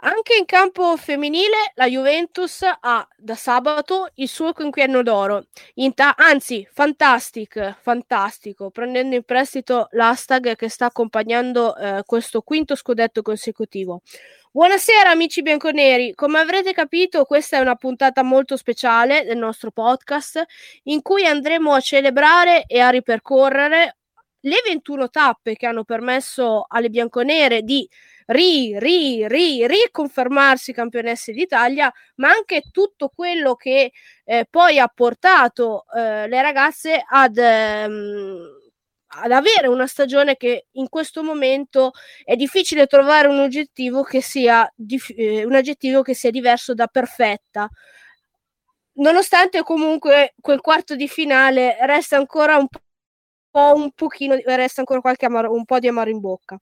Anche in campo femminile la Juventus ha da sabato il suo quinquennio d'oro. Ta- anzi, fantastic, fantastico, prendendo in prestito l'hashtag che sta accompagnando eh, questo quinto scudetto consecutivo. Buonasera amici bianconeri, come avrete capito questa è una puntata molto speciale del nostro podcast in cui andremo a celebrare e a ripercorrere le 21 tappe che hanno permesso alle bianconere di ri, ri, ri, riconfermarsi campionesse d'Italia, ma anche tutto quello che eh, poi ha portato eh, le ragazze ad, ehm, ad avere una stagione che in questo momento è difficile trovare un oggettivo che sia, dif- eh, un aggettivo che sia diverso da perfetta nonostante comunque quel quarto di finale resta ancora un po' un pochino resta ancora qualche amaro, un po' di amaro in bocca.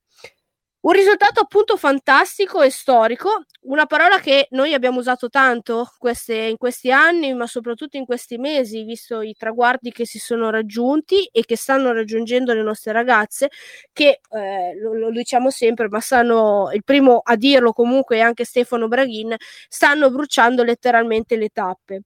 Un risultato appunto fantastico e storico, una parola che noi abbiamo usato tanto queste, in questi anni, ma soprattutto in questi mesi, visto i traguardi che si sono raggiunti e che stanno raggiungendo le nostre ragazze, che eh, lo, lo, diciamo sempre, ma stanno, il primo a dirlo comunque è anche Stefano Braghin, stanno bruciando letteralmente le tappe.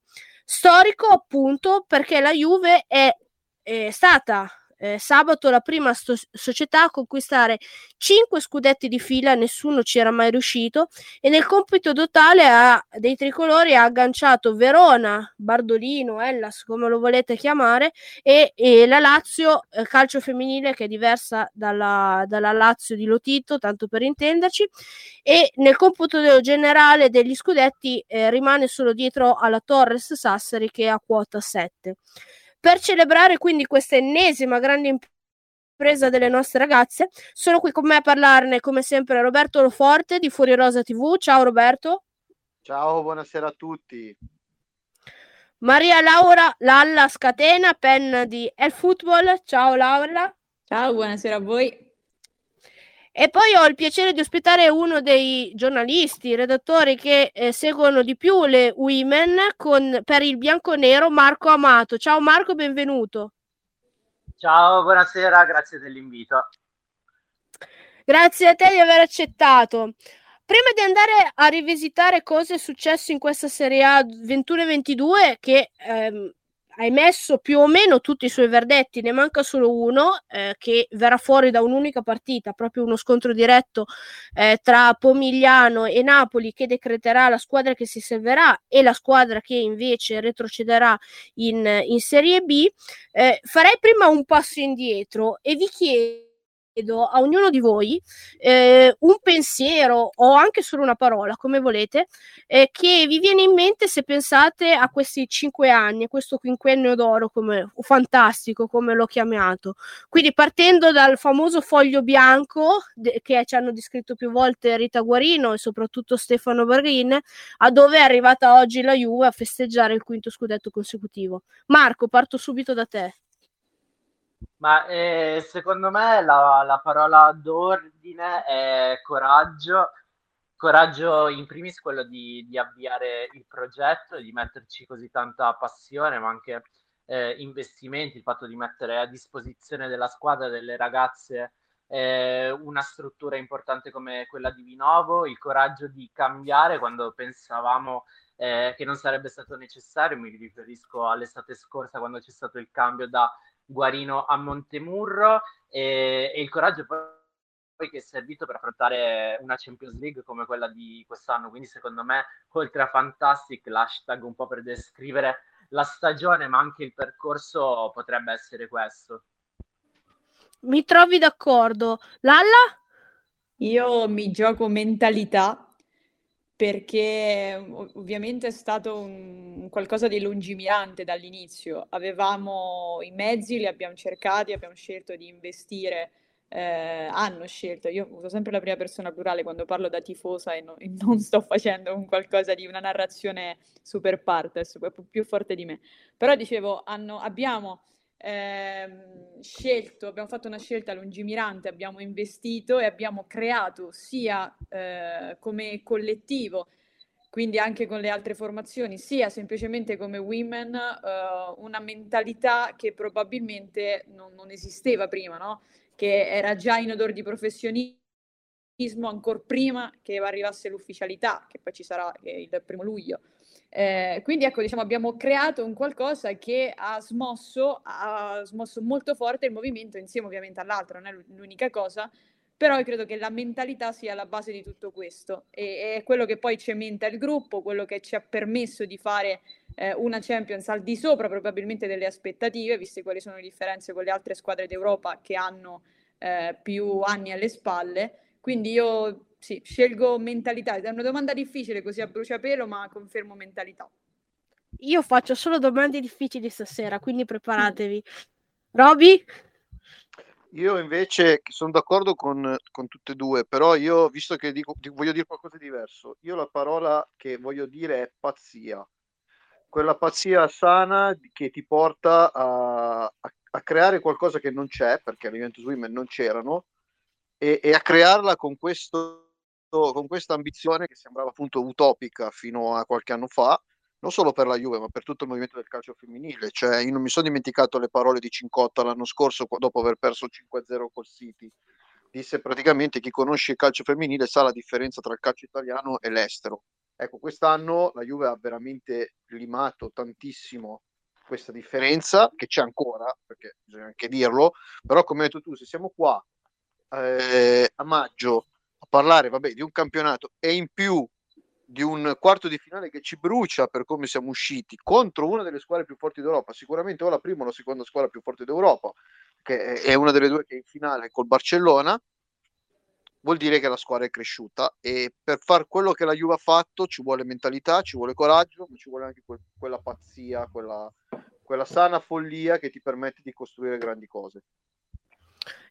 Storico appunto perché la Juve è, è stata eh, sabato la prima sto- società a conquistare 5 scudetti di fila, nessuno ci era mai riuscito e nel compito totale ha, dei tricolori ha agganciato Verona, Bardolino, Hellas, come lo volete chiamare, e, e la Lazio eh, calcio femminile che è diversa dalla, dalla Lazio di Lotito, tanto per intenderci, e nel computo generale degli scudetti eh, rimane solo dietro alla Torres Sassari che è a quota 7. Per celebrare quindi questa ennesima grande impresa delle nostre ragazze, sono qui con me a parlarne come sempre Roberto Loforte di Fuori Rosa TV. Ciao Roberto. Ciao, buonasera a tutti. Maria Laura Lalla Scatena, penna di El Football. Ciao Laura. Ciao, buonasera a voi. E poi ho il piacere di ospitare uno dei giornalisti, redattori che eh, seguono di più le women con, per il bianco-nero, Marco Amato. Ciao Marco, benvenuto. Ciao, buonasera, grazie dell'invito. Grazie a te di aver accettato. Prima di andare a rivisitare cosa è successo in questa Serie A 21-22, che ehm, emesso più o meno tutti i suoi verdetti, ne manca solo uno eh, che verrà fuori da un'unica partita, proprio uno scontro diretto eh, tra Pomigliano e Napoli che decreterà la squadra che si salverà e la squadra che invece retrocederà in, in Serie B. Eh, farei prima un passo indietro e vi chiedo chiedo a ognuno di voi eh, un pensiero o anche solo una parola, come volete, eh, che vi viene in mente se pensate a questi cinque anni, a questo quinquennio d'oro, come fantastico, come l'ho chiamato. Quindi partendo dal famoso foglio bianco de- che ci hanno descritto più volte Rita Guarino e soprattutto Stefano Barrin, a dove è arrivata oggi la Juve a festeggiare il quinto scudetto consecutivo. Marco, parto subito da te. Ma eh, secondo me la, la parola d'ordine è coraggio. Coraggio in primis quello di, di avviare il progetto, di metterci così tanta passione, ma anche eh, investimenti, il fatto di mettere a disposizione della squadra, delle ragazze, eh, una struttura importante come quella di Vinovo, il coraggio di cambiare quando pensavamo eh, che non sarebbe stato necessario, mi riferisco all'estate scorsa quando c'è stato il cambio da Guarino a Montemurro e, e il coraggio poi che è servito per affrontare una Champions League come quella di quest'anno. Quindi, secondo me, oltre a Fantastic, l'hashtag un po' per descrivere la stagione, ma anche il percorso potrebbe essere questo. Mi trovi d'accordo. Lalla? Io mi gioco mentalità perché ovviamente è stato un, qualcosa di lungimirante dall'inizio. Avevamo i mezzi, li abbiamo cercati, abbiamo scelto di investire, eh, hanno scelto, io uso sempre la prima persona plurale quando parlo da tifosa e, no, e non sto facendo un qualcosa di una narrazione super partes, più forte di me. Però dicevo, hanno, abbiamo ehm, scelto, abbiamo fatto una scelta lungimirante, abbiamo investito e abbiamo creato sia eh, come collettivo, quindi anche con le altre formazioni, sia semplicemente come women, eh, una mentalità che probabilmente non, non esisteva prima, no? che era già in odore di professionismo ancora prima che arrivasse l'ufficialità, che poi ci sarà il primo luglio. Eh, quindi ecco, diciamo, abbiamo creato un qualcosa che ha smosso, ha smosso molto forte il movimento insieme ovviamente all'altro, non è l'unica cosa, però credo che la mentalità sia la base di tutto questo e è quello che poi cementa il gruppo, quello che ci ha permesso di fare eh, una Champions al di sopra probabilmente delle aspettative, viste quali sono le differenze con le altre squadre d'Europa che hanno eh, più anni alle spalle. Quindi io sì, scelgo mentalità. È una domanda difficile così a bruciapelo, ma confermo mentalità. Io faccio solo domande difficili stasera, quindi preparatevi. Roby? Io invece sono d'accordo con, con, tutte e due, però io, visto che dico, voglio dire qualcosa di diverso, io la parola che voglio dire è pazzia. Quella pazzia sana che ti porta a, a, a creare qualcosa che non c'è, perché all'Evento Women non c'erano, e, e a crearla con questo con questa ambizione che sembrava appunto utopica fino a qualche anno fa, non solo per la Juve, ma per tutto il movimento del calcio femminile. Cioè, io non mi sono dimenticato le parole di Cincotta l'anno scorso, dopo aver perso 5-0 col City. Disse praticamente chi conosce il calcio femminile sa la differenza tra il calcio italiano e l'estero. Ecco, quest'anno la Juve ha veramente limato tantissimo questa differenza, che c'è ancora, perché bisogna anche dirlo, però come hai detto tu, se siamo qua eh, a maggio parlare vabbè, di un campionato e in più di un quarto di finale che ci brucia per come siamo usciti contro una delle squadre più forti d'Europa, sicuramente o la prima o la seconda squadra più forte d'Europa, che è una delle due che è in finale col Barcellona, vuol dire che la squadra è cresciuta e per fare quello che la Juve ha fatto ci vuole mentalità, ci vuole coraggio, ma ci vuole anche que- quella pazzia, quella, quella sana follia che ti permette di costruire grandi cose.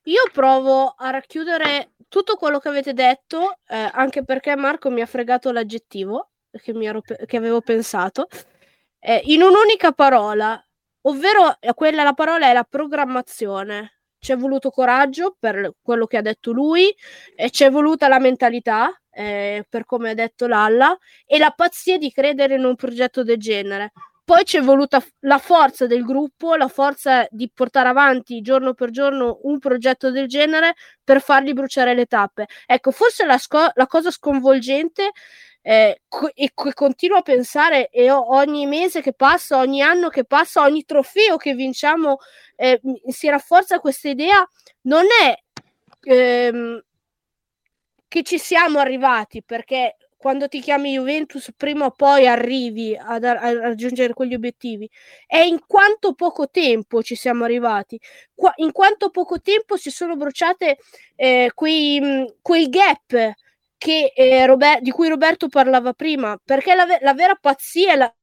Io provo a racchiudere tutto quello che avete detto, eh, anche perché Marco mi ha fregato l'aggettivo che, ero, che avevo pensato, eh, in un'unica parola, ovvero eh, quella la parola è la programmazione. C'è voluto coraggio per quello che ha detto lui, e c'è voluta la mentalità, eh, per come ha detto Lalla, e la pazzia di credere in un progetto del genere poi c'è voluta la forza del gruppo, la forza di portare avanti giorno per giorno un progetto del genere per fargli bruciare le tappe. Ecco, forse la, sco- la cosa sconvolgente eh, co- e co- continuo a pensare e ogni mese che passa, ogni anno che passa, ogni trofeo che vinciamo eh, si rafforza questa idea, non è ehm, che ci siamo arrivati perché quando ti chiami Juventus prima o poi arrivi a, a raggiungere quegli obiettivi. È in quanto poco tempo ci siamo arrivati. Qua, in quanto poco tempo si sono bruciate eh, quei, quei gap che, eh, Robert, di cui Roberto parlava prima perché la, la vera pazzia la,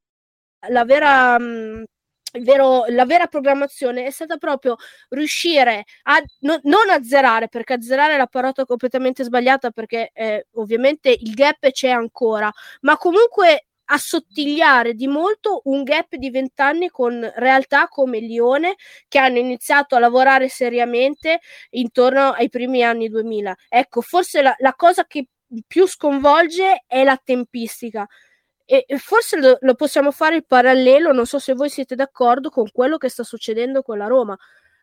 la vera mh, Vero, la vera programmazione è stata proprio riuscire a no, non azzerare, perché azzerare è la parola completamente sbagliata, perché eh, ovviamente il gap c'è ancora, ma comunque assottigliare di molto un gap di vent'anni con realtà come Lione che hanno iniziato a lavorare seriamente intorno ai primi anni 2000. Ecco, forse la, la cosa che più sconvolge è la tempistica e forse lo, lo, possiamo fare il parallelo, non so se voi siete d'accordo con quello che sta succedendo con la Roma.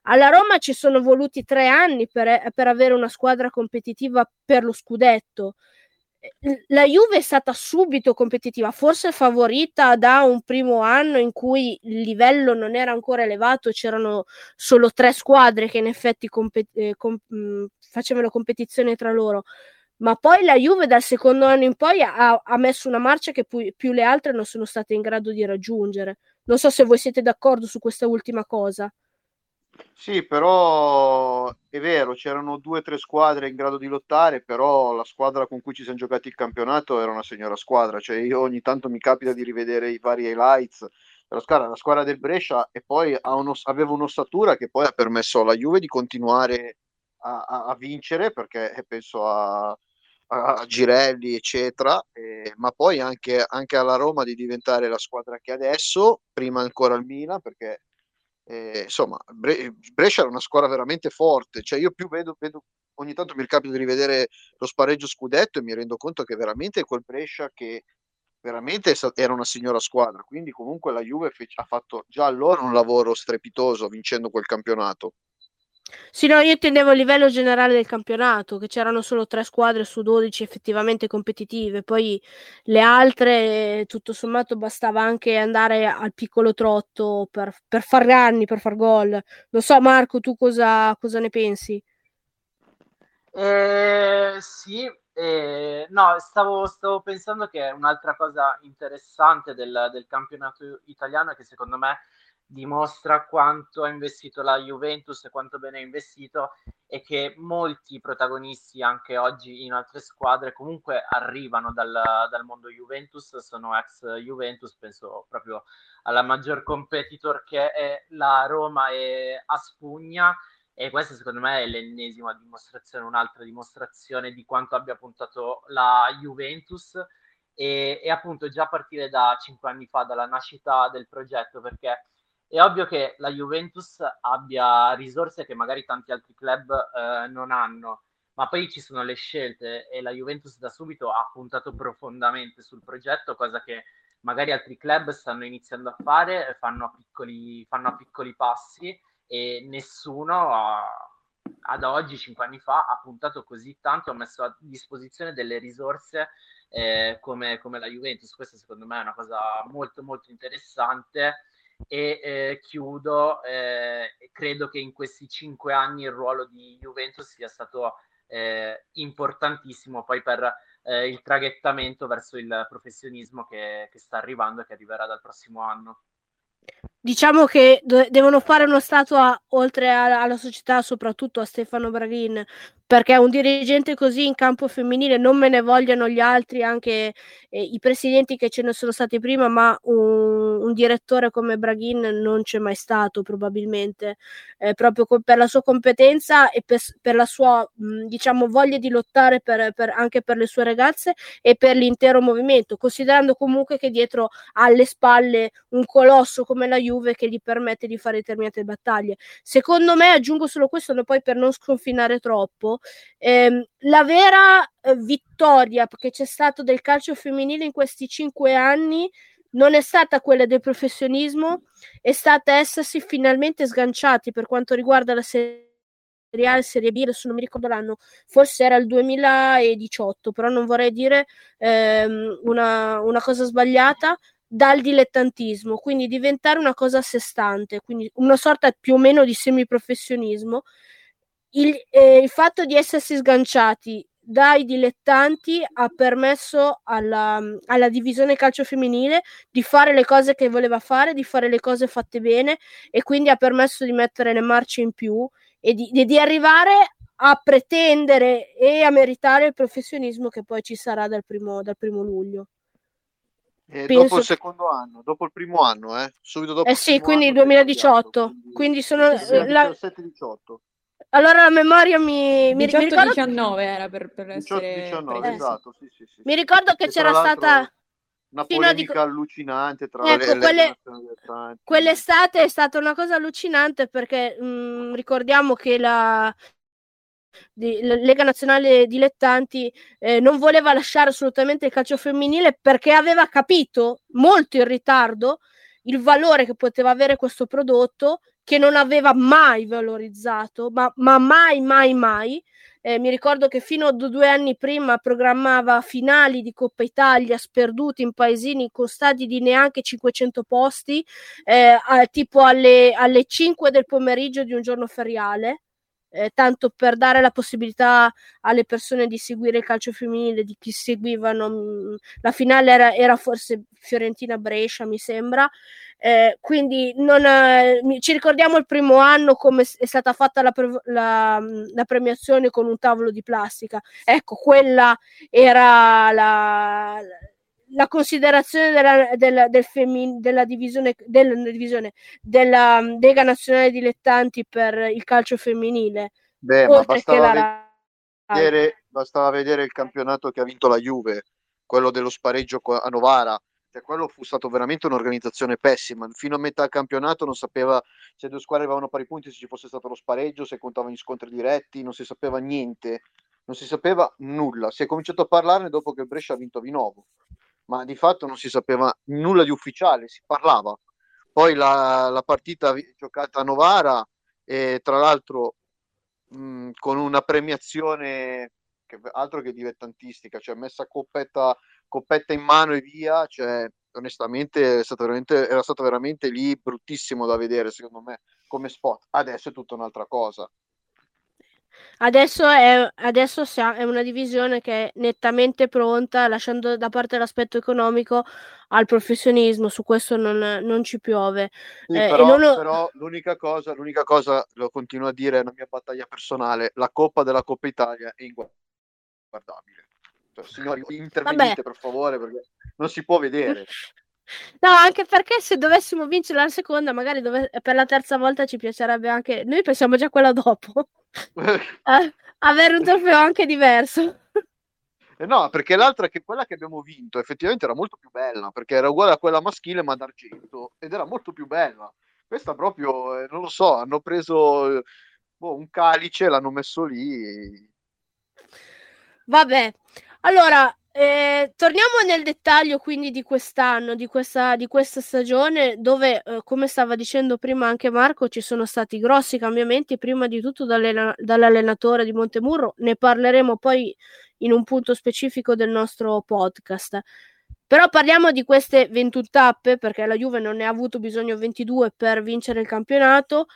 Alla Roma ci sono voluti tre anni per, per avere una squadra competitiva per lo scudetto. La Juve è stata subito competitiva, forse favorita da un primo anno in cui il livello non era ancora elevato, c'erano solo tre squadre che in effetti compet- eh, com- mh, facevano competizione tra loro ma poi la Juve dal secondo anno in poi ha, ha messo una marcia che pu- più le altre non sono state in grado di raggiungere. Non so se voi siete d'accordo su questa ultima cosa. Sì, però è vero, c'erano due o tre squadre in grado di lottare, però la squadra con cui ci siamo giocati il campionato era una signora squadra, cioè io ogni tanto mi capita di rivedere i vari highlights la squadra, la squadra del Brescia e poi uno, aveva un'ossatura che poi ha permesso alla Juve di continuare a, a, a vincere perché penso a, a Girelli, eccetera, eh, ma poi anche, anche, alla Roma di diventare la squadra che adesso, prima ancora al Milan, perché eh, insomma Bre- Brescia era una squadra veramente forte, cioè io più vedo, vedo, ogni tanto mi capita di rivedere lo spareggio scudetto e mi rendo conto che veramente quel Brescia che veramente era una signora squadra, quindi comunque la Juve fe- ha fatto già allora un lavoro strepitoso vincendo quel campionato. Sì, no, io intendevo a livello generale del campionato, che c'erano solo tre squadre su 12 effettivamente competitive, poi le altre, tutto sommato, bastava anche andare al piccolo trotto per, per far anni, per far gol. Non so, Marco, tu cosa, cosa ne pensi? Eh, sì, eh, no, stavo, stavo, pensando che un'altra cosa interessante del, del campionato italiano è che secondo me dimostra quanto ha investito la Juventus e quanto bene ha investito e che molti protagonisti anche oggi in altre squadre comunque arrivano dal, dal mondo Juventus, sono ex Juventus, penso proprio alla maggior competitor che è la Roma e Aspugna e questa secondo me è l'ennesima dimostrazione, un'altra dimostrazione di quanto abbia puntato la Juventus. E, e appunto già a partire da cinque anni fa, dalla nascita del progetto, perché è ovvio che la Juventus abbia risorse che magari tanti altri club eh, non hanno, ma poi ci sono le scelte e la Juventus da subito ha puntato profondamente sul progetto, cosa che magari altri club stanno iniziando a fare, fanno a piccoli, fanno a piccoli passi e nessuno ha, ad oggi, cinque anni fa, ha puntato così tanto, ha messo a disposizione delle risorse eh, come, come la Juventus. Questa secondo me è una cosa molto molto interessante e eh, chiudo, eh, credo che in questi cinque anni il ruolo di Juventus sia stato eh, importantissimo poi per eh, il traghettamento verso il professionismo che, che sta arrivando e che arriverà dal prossimo anno. Diciamo che do- devono fare una statua oltre a- alla società, soprattutto a Stefano Braghin, perché un dirigente così in campo femminile non me ne vogliono gli altri, anche eh, i presidenti che ce ne sono stati prima, ma un, un direttore come Braghin non c'è mai stato probabilmente, eh, proprio co- per la sua competenza e per, per la sua mh, diciamo voglia di lottare per, per, anche per le sue ragazze e per l'intero movimento, considerando comunque che dietro alle spalle un colosso come la Juve che gli permette di fare determinate battaglie. Secondo me, aggiungo solo questo, poi per non sconfinare troppo, ehm, la vera eh, vittoria che c'è stato del calcio femminile in questi cinque anni non è stata quella del professionismo, è stata essersi finalmente sganciati per quanto riguarda la Serie A Serie B, adesso non mi ricordo l'anno, forse era il 2018, però non vorrei dire ehm, una, una cosa sbagliata, dal dilettantismo, quindi diventare una cosa a sé stante, quindi una sorta più o meno di semiprofessionismo il, eh, il fatto di essersi sganciati dai dilettanti ha permesso alla, alla, divisione calcio femminile di fare le cose che voleva fare, di fare le cose fatte bene e quindi ha permesso di mettere le marce in più e di, di, di arrivare a pretendere e a meritare il professionismo che poi ci sarà dal primo, dal primo luglio. Eh, Penso... Dopo il secondo anno, dopo il primo anno, eh? subito dopo eh sì, quindi 2018, quindi... quindi sono... Sì, la... 17-18. Allora la memoria mi, mi, 18, mi ricordo 19 era per, per 18, essere 19, esatto, sì, sì, sì. Mi ricordo che, c'era stata una polemica di... allucinante tra ecco, le, quelle... quell'estate è stata una cosa allucinante perché mh, mm, ricordiamo che la, di, Lega Nazionale Dilettanti eh, non voleva lasciare assolutamente il calcio femminile perché aveva capito molto in ritardo il valore che poteva avere questo prodotto che non aveva mai valorizzato, ma, ma mai, mai, mai. Eh, mi ricordo che fino a due anni prima programmava finali di Coppa Italia sperduti in paesini con stadi di neanche 500 posti, eh, a, tipo alle, alle 5 del pomeriggio di un giorno feriale. Eh, tanto per dare la possibilità alle persone di seguire il calcio femminile, di chi seguivano. Mm, la finale era, era forse Fiorentina-Brescia, mi sembra. Eh, quindi non, eh, ci ricordiamo il primo anno come è stata fatta la, pre- la, la, premiazione con un tavolo di plastica. Ecco, quella era la, la considerazione della, della, del femmin- della divisione, della, divisione della Lega Nazionale Dilettanti per il calcio femminile. Beh, ma bastava vedere, bastava vedere il campionato che ha vinto la Juve, quello dello spareggio a Novara cioè, quello fu stato veramente un'organizzazione pessima. Fino a metà campionato non sapeva se due squadre avevano pari punti, se ci fosse stato lo spareggio, se contavano gli scontri diretti, non si sapeva niente, non si sapeva nulla. Si è cominciato a parlarne dopo che il Brescia ha vinto Vinovo, ma di fatto non si sapeva nulla di ufficiale, si parlava. Poi la, la partita giocata a Novara, e tra l'altro mh, con una premiazione che, altro che dilettantistica, cioè messa coppetta, coppetta in mano e via, cioè onestamente è stato era stato veramente lì bruttissimo da vedere secondo me come spot. Adesso è tutta un'altra cosa. Adesso è, adesso è una divisione che è nettamente pronta, lasciando da parte l'aspetto economico al professionismo, su questo non, non ci piove. Sì, eh, però, lo... però l'unica, cosa, l'unica cosa, lo continuo a dire, è una mia battaglia personale, la Coppa della Coppa Italia è inguardabile. Cioè, signori, intervenite Vabbè. per favore, perché non si può vedere. No, anche perché se dovessimo vincere la seconda, magari dove... per la terza volta ci piacerebbe anche. Noi pensiamo già a quella dopo. eh, avere un trofeo anche diverso. Eh no, perché l'altra, che quella che abbiamo vinto, effettivamente era molto più bella, perché era uguale a quella maschile ma d'argento, ed era molto più bella. Questa proprio, eh, non lo so, hanno preso boh, un calice, l'hanno messo lì. Vabbè, allora, eh, torniamo nel dettaglio quindi di quest'anno, di questa, di questa stagione, dove, eh, come stava dicendo prima anche Marco, ci sono stati grossi cambiamenti, prima di tutto dall'allenatore di Montemurro, ne parleremo poi in un punto specifico del nostro podcast. Però parliamo di queste 21 tappe, perché la Juve non ne ha avuto bisogno 22 per vincere il campionato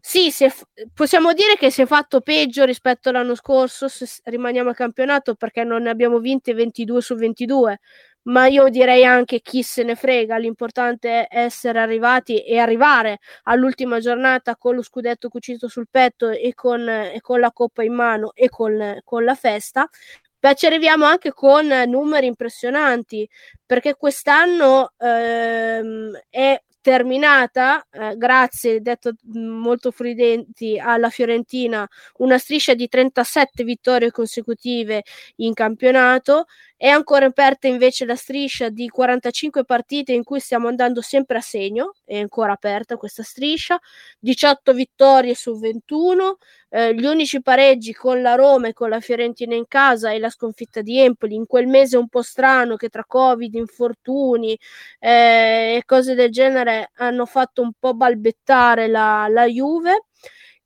sì, è, possiamo dire che si è fatto peggio rispetto all'anno scorso se rimaniamo al campionato perché non ne abbiamo vinte 22 su 22, ma io direi anche chi se ne frega, l'importante è essere arrivati e arrivare all'ultima giornata con lo scudetto cucito sul petto e con, e con la coppa in mano e con, con la festa. Beh, ci arriviamo anche con numeri impressionanti perché quest'anno ehm, è terminata, eh, grazie, detto molto fridenti, alla Fiorentina, una striscia di 37 vittorie consecutive in campionato. È ancora aperta invece la striscia di 45 partite in cui stiamo andando sempre a segno, è ancora aperta questa striscia, 18 vittorie su 21, eh, gli unici pareggi con la Roma e con la Fiorentina in casa e la sconfitta di Empoli in quel mese un po' strano che tra Covid, infortuni eh, e cose del genere hanno fatto un po' balbettare la, la Juve.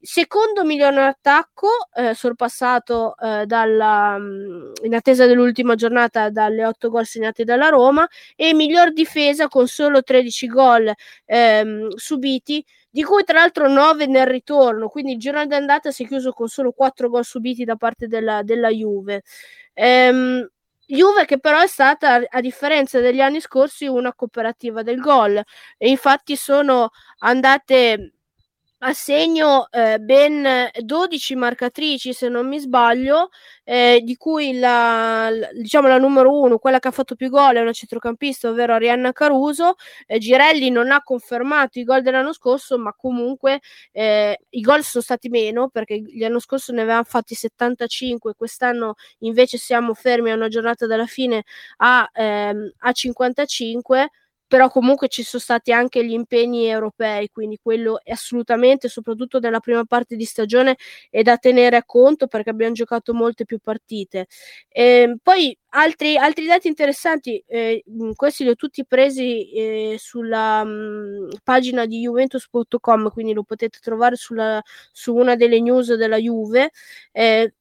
Secondo miglior attacco, eh, sorpassato eh, dalla, mm, in attesa dell'ultima giornata dalle 8 gol segnati dalla Roma, e miglior difesa con solo 13 gol ehm, subiti, di cui tra l'altro 9 nel ritorno, quindi il girone d'andata si è chiuso con solo 4 gol subiti da parte della, della Juve. Ehm, Juve che però è stata, a differenza degli anni scorsi, una cooperativa del gol e infatti sono andate a segno eh, ben 12 marcatrici, se non mi sbaglio, eh, di cui la, diciamo, la numero uno, quella che ha fatto più gol, è una centrocampista, ovvero Arianna Caruso. Eh, Girelli non ha confermato i gol dell'anno scorso, ma comunque eh, i gol sono stati meno perché l'anno scorso ne avevamo fatti 75, quest'anno invece siamo fermi a una giornata dalla fine a, ehm, a 55 però comunque ci sono stati anche gli impegni europei, quindi quello è assolutamente, soprattutto nella prima parte di stagione, è da tenere a conto perché abbiamo giocato molte più partite. Eh, poi altri, altri, dati interessanti, eh, questi li ho tutti presi eh, sulla mh, pagina di Juventus.com, quindi lo potete trovare sulla, su una delle news della Juve. Eh,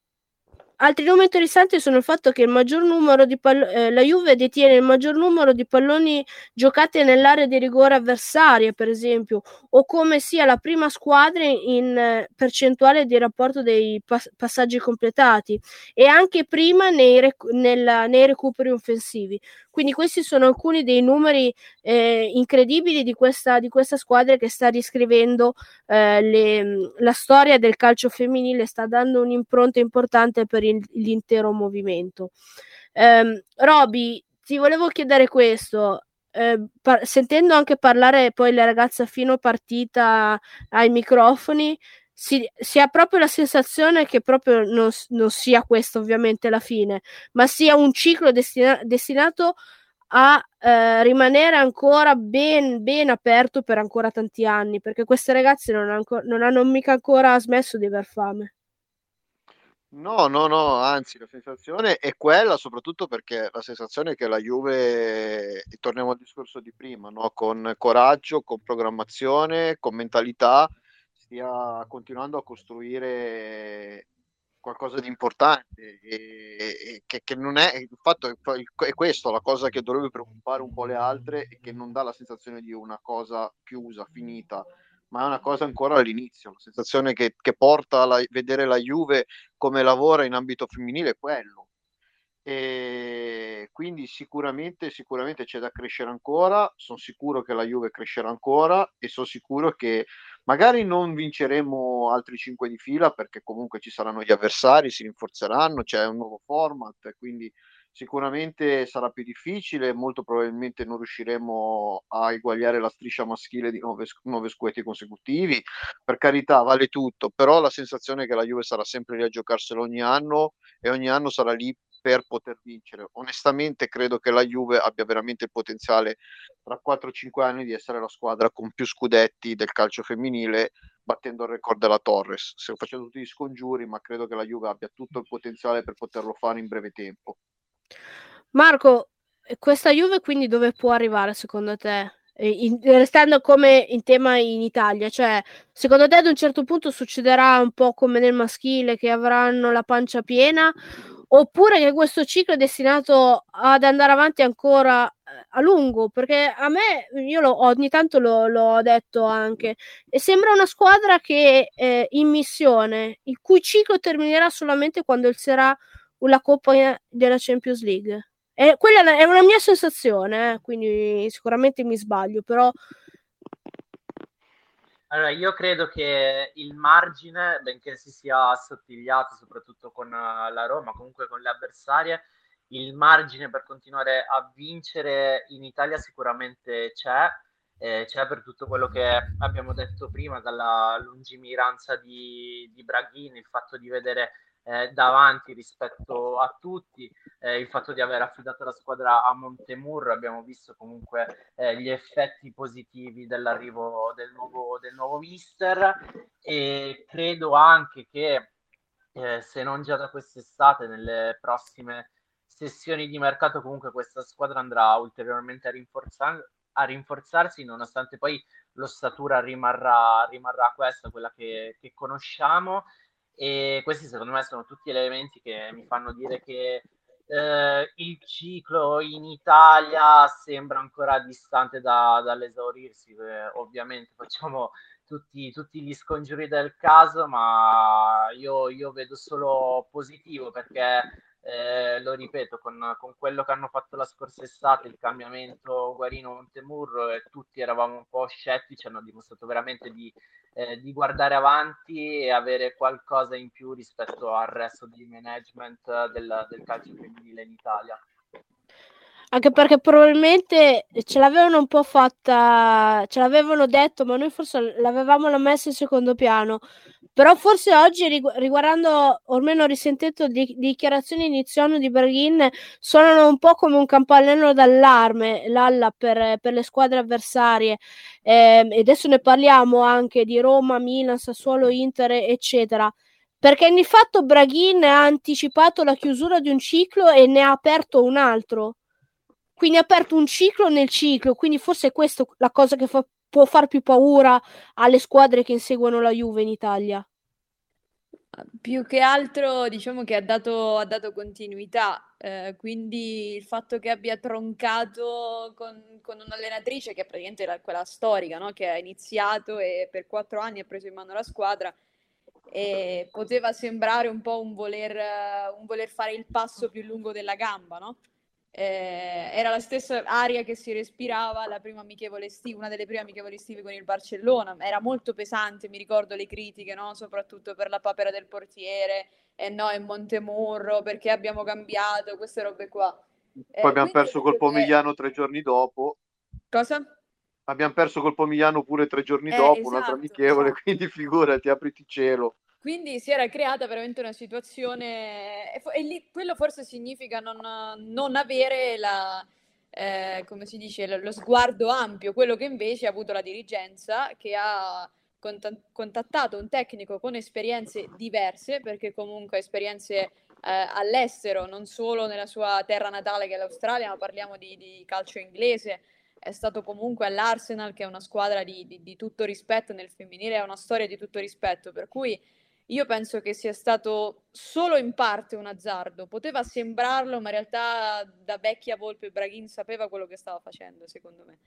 Altri numeri interessanti sono il fatto che il maggior numero di pall- eh, la Juve detiene il maggior numero di palloni giocati nell'area di rigore avversaria, per esempio, o come sia la prima squadra in eh, percentuale di rapporto dei pass- passaggi completati e anche prima nei, rec- nella, nei recuperi offensivi. Quindi questi sono alcuni dei numeri eh, incredibili di questa, di questa, squadra che sta riscrivendo eh, le, la storia del calcio femminile, sta dando un'impronta importante per il, l'intero movimento. Eh, Roby, ti volevo chiedere questo. Eh, par- sentendo anche parlare poi le ragazze a fino partita ai microfoni, si, si, ha proprio la sensazione che proprio non, non, sia questo ovviamente la fine, ma sia un ciclo destina, destinato a eh, rimanere ancora ben, ben aperto per ancora tanti anni, perché queste ragazze non, anco, non hanno mica ancora smesso di aver fame. No, no, no, anzi la sensazione è quella, soprattutto perché la sensazione è che la Juve, torniamo al discorso di prima, no? con coraggio, con programmazione, con mentalità, stia continuando a costruire qualcosa di importante e, e che, che, non è il fatto è, è questo la cosa che dovrebbe preoccupare un po' le altre e che non dà la sensazione di una cosa chiusa, finita ma è una cosa ancora all'inizio la sensazione che, che porta a vedere la Juve come lavora in ambito femminile è quello. E quindi sicuramente, sicuramente c'è da crescere ancora, sono sicuro che la Juve crescerà ancora e sono sicuro che magari non vinceremo altri 5 di fila perché comunque ci saranno gli avversari, si rinforzeranno, c'è un nuovo format, quindi sicuramente sarà più difficile, molto probabilmente non riusciremo a eguagliare la striscia maschile di 9, 9 scudetti consecutivi, per carità vale tutto, però la sensazione è che la Juve sarà sempre lì a giocarselo ogni anno e ogni anno sarà lì per poter vincere. Onestamente credo che la Juve abbia veramente il potenziale tra 4-5 anni di essere la squadra con più scudetti del calcio femminile, battendo il record della Torres. Stiamo facendo tutti gli scongiuri, ma credo che la Juve abbia tutto il potenziale per poterlo fare in breve tempo. Marco, questa Juve quindi dove può arrivare secondo te? In, restando come in tema in Italia, cioè secondo te ad un certo punto succederà un po' come nel maschile che avranno la pancia piena oppure che questo ciclo è destinato ad andare avanti ancora a lungo, perché a me, io lo, ogni tanto lo, l'ho detto anche, e sembra una squadra che è in missione, il cui ciclo terminerà solamente quando sarà la Coppa della Champions League. E quella è una mia sensazione, eh, quindi sicuramente mi sbaglio, però allora, io credo che il margine, benché si sia assottigliato soprattutto con eh, la Roma, comunque con le avversarie, il margine per continuare a vincere in Italia sicuramente c'è. Eh, c'è per tutto quello che abbiamo detto prima, dalla lungimiranza di, di Braghini, il fatto di vedere eh, davanti rispetto a tutti, eh, il fatto di aver affidato la squadra a Montemurro, abbiamo visto comunque eh, gli effetti positivi dell'arrivo del nuovo, del nuovo mister e credo anche che eh, se non già da quest'estate, nelle prossime sessioni di mercato, comunque questa squadra andrà ulteriormente a, rinforzar- a rinforzarsi, nonostante poi l'ossatura rimarrà, rimarrà questa, quella che, che conosciamo e questi secondo me sono tutti elementi che mi fanno dire che eh, il ciclo in Italia sembra ancora distante da, dall'esaurirsi. Eh, ovviamente facciamo tutti, tutti, gli scongiuri del caso, ma io, io vedo solo positivo perché eh, lo ripeto, con, con, quello che hanno fatto la scorsa estate, il cambiamento Guarino-Montemurro, e tutti eravamo un po' scettici, hanno dimostrato veramente di, eh, di, guardare avanti e avere qualcosa in più rispetto al resto di management del, del calcio femminile in Italia. Anche perché probabilmente ce l'avevano un po' fatta, ce l'avevano detto, ma noi forse l'avevamo messa in secondo piano. Però forse oggi, riguardando, o almeno risentendo di, dichiarazioni iniziali di Berghin, suonano un po' come un campanello d'allarme, l'alla per, per le squadre avversarie. Eh, e adesso ne parliamo anche di Roma, Milan, Sassuolo, Inter, eccetera perché di fatto Braghin ha anticipato la chiusura di un ciclo e ne ha aperto un altro. Quindi ha aperto un ciclo nel ciclo, quindi forse è questa la cosa che fa, può far più paura alle squadre che inseguono la Juve in Italia. Più che altro diciamo che ha dato, ha dato continuità, eh, quindi il fatto che abbia troncato con, con un'allenatrice che praticamente la, quella storica, no? che ha iniziato e per quattro anni ha preso in mano la squadra, e poteva sembrare un po' un voler, un voler fare il passo più lungo della gamba, no? Eh, era la stessa aria che si respirava la prima amichevole estiva, una delle prime amichevoli estive con il Barcellona. Era molto pesante, mi ricordo le critiche, no? soprattutto per la papera del portiere, e eh no, è Montemurro, perché abbiamo cambiato, queste robe qua. Eh, Poi abbiamo perso col Pomigliano che... tre giorni dopo. Cosa? Abbiamo perso col Pomigliano pure tre giorni eh, dopo, esatto, un'altra amichevole, esatto. quindi figurati, apriti cielo. Quindi si era creata veramente una situazione, e, e lì, quello forse significa non, non avere la, eh, come si dice, lo sguardo ampio, quello che invece ha avuto la dirigenza, che ha contattato un tecnico con esperienze diverse, perché comunque esperienze eh, all'estero, non solo nella sua terra natale che è l'Australia, ma parliamo di, di calcio inglese, è stato comunque all'Arsenal, che è una squadra di, di, di tutto rispetto, nel femminile è una storia di tutto rispetto, per cui io penso che sia stato solo in parte un azzardo. Poteva sembrarlo, ma in realtà da vecchia Volpe Braghin sapeva quello che stava facendo, secondo me.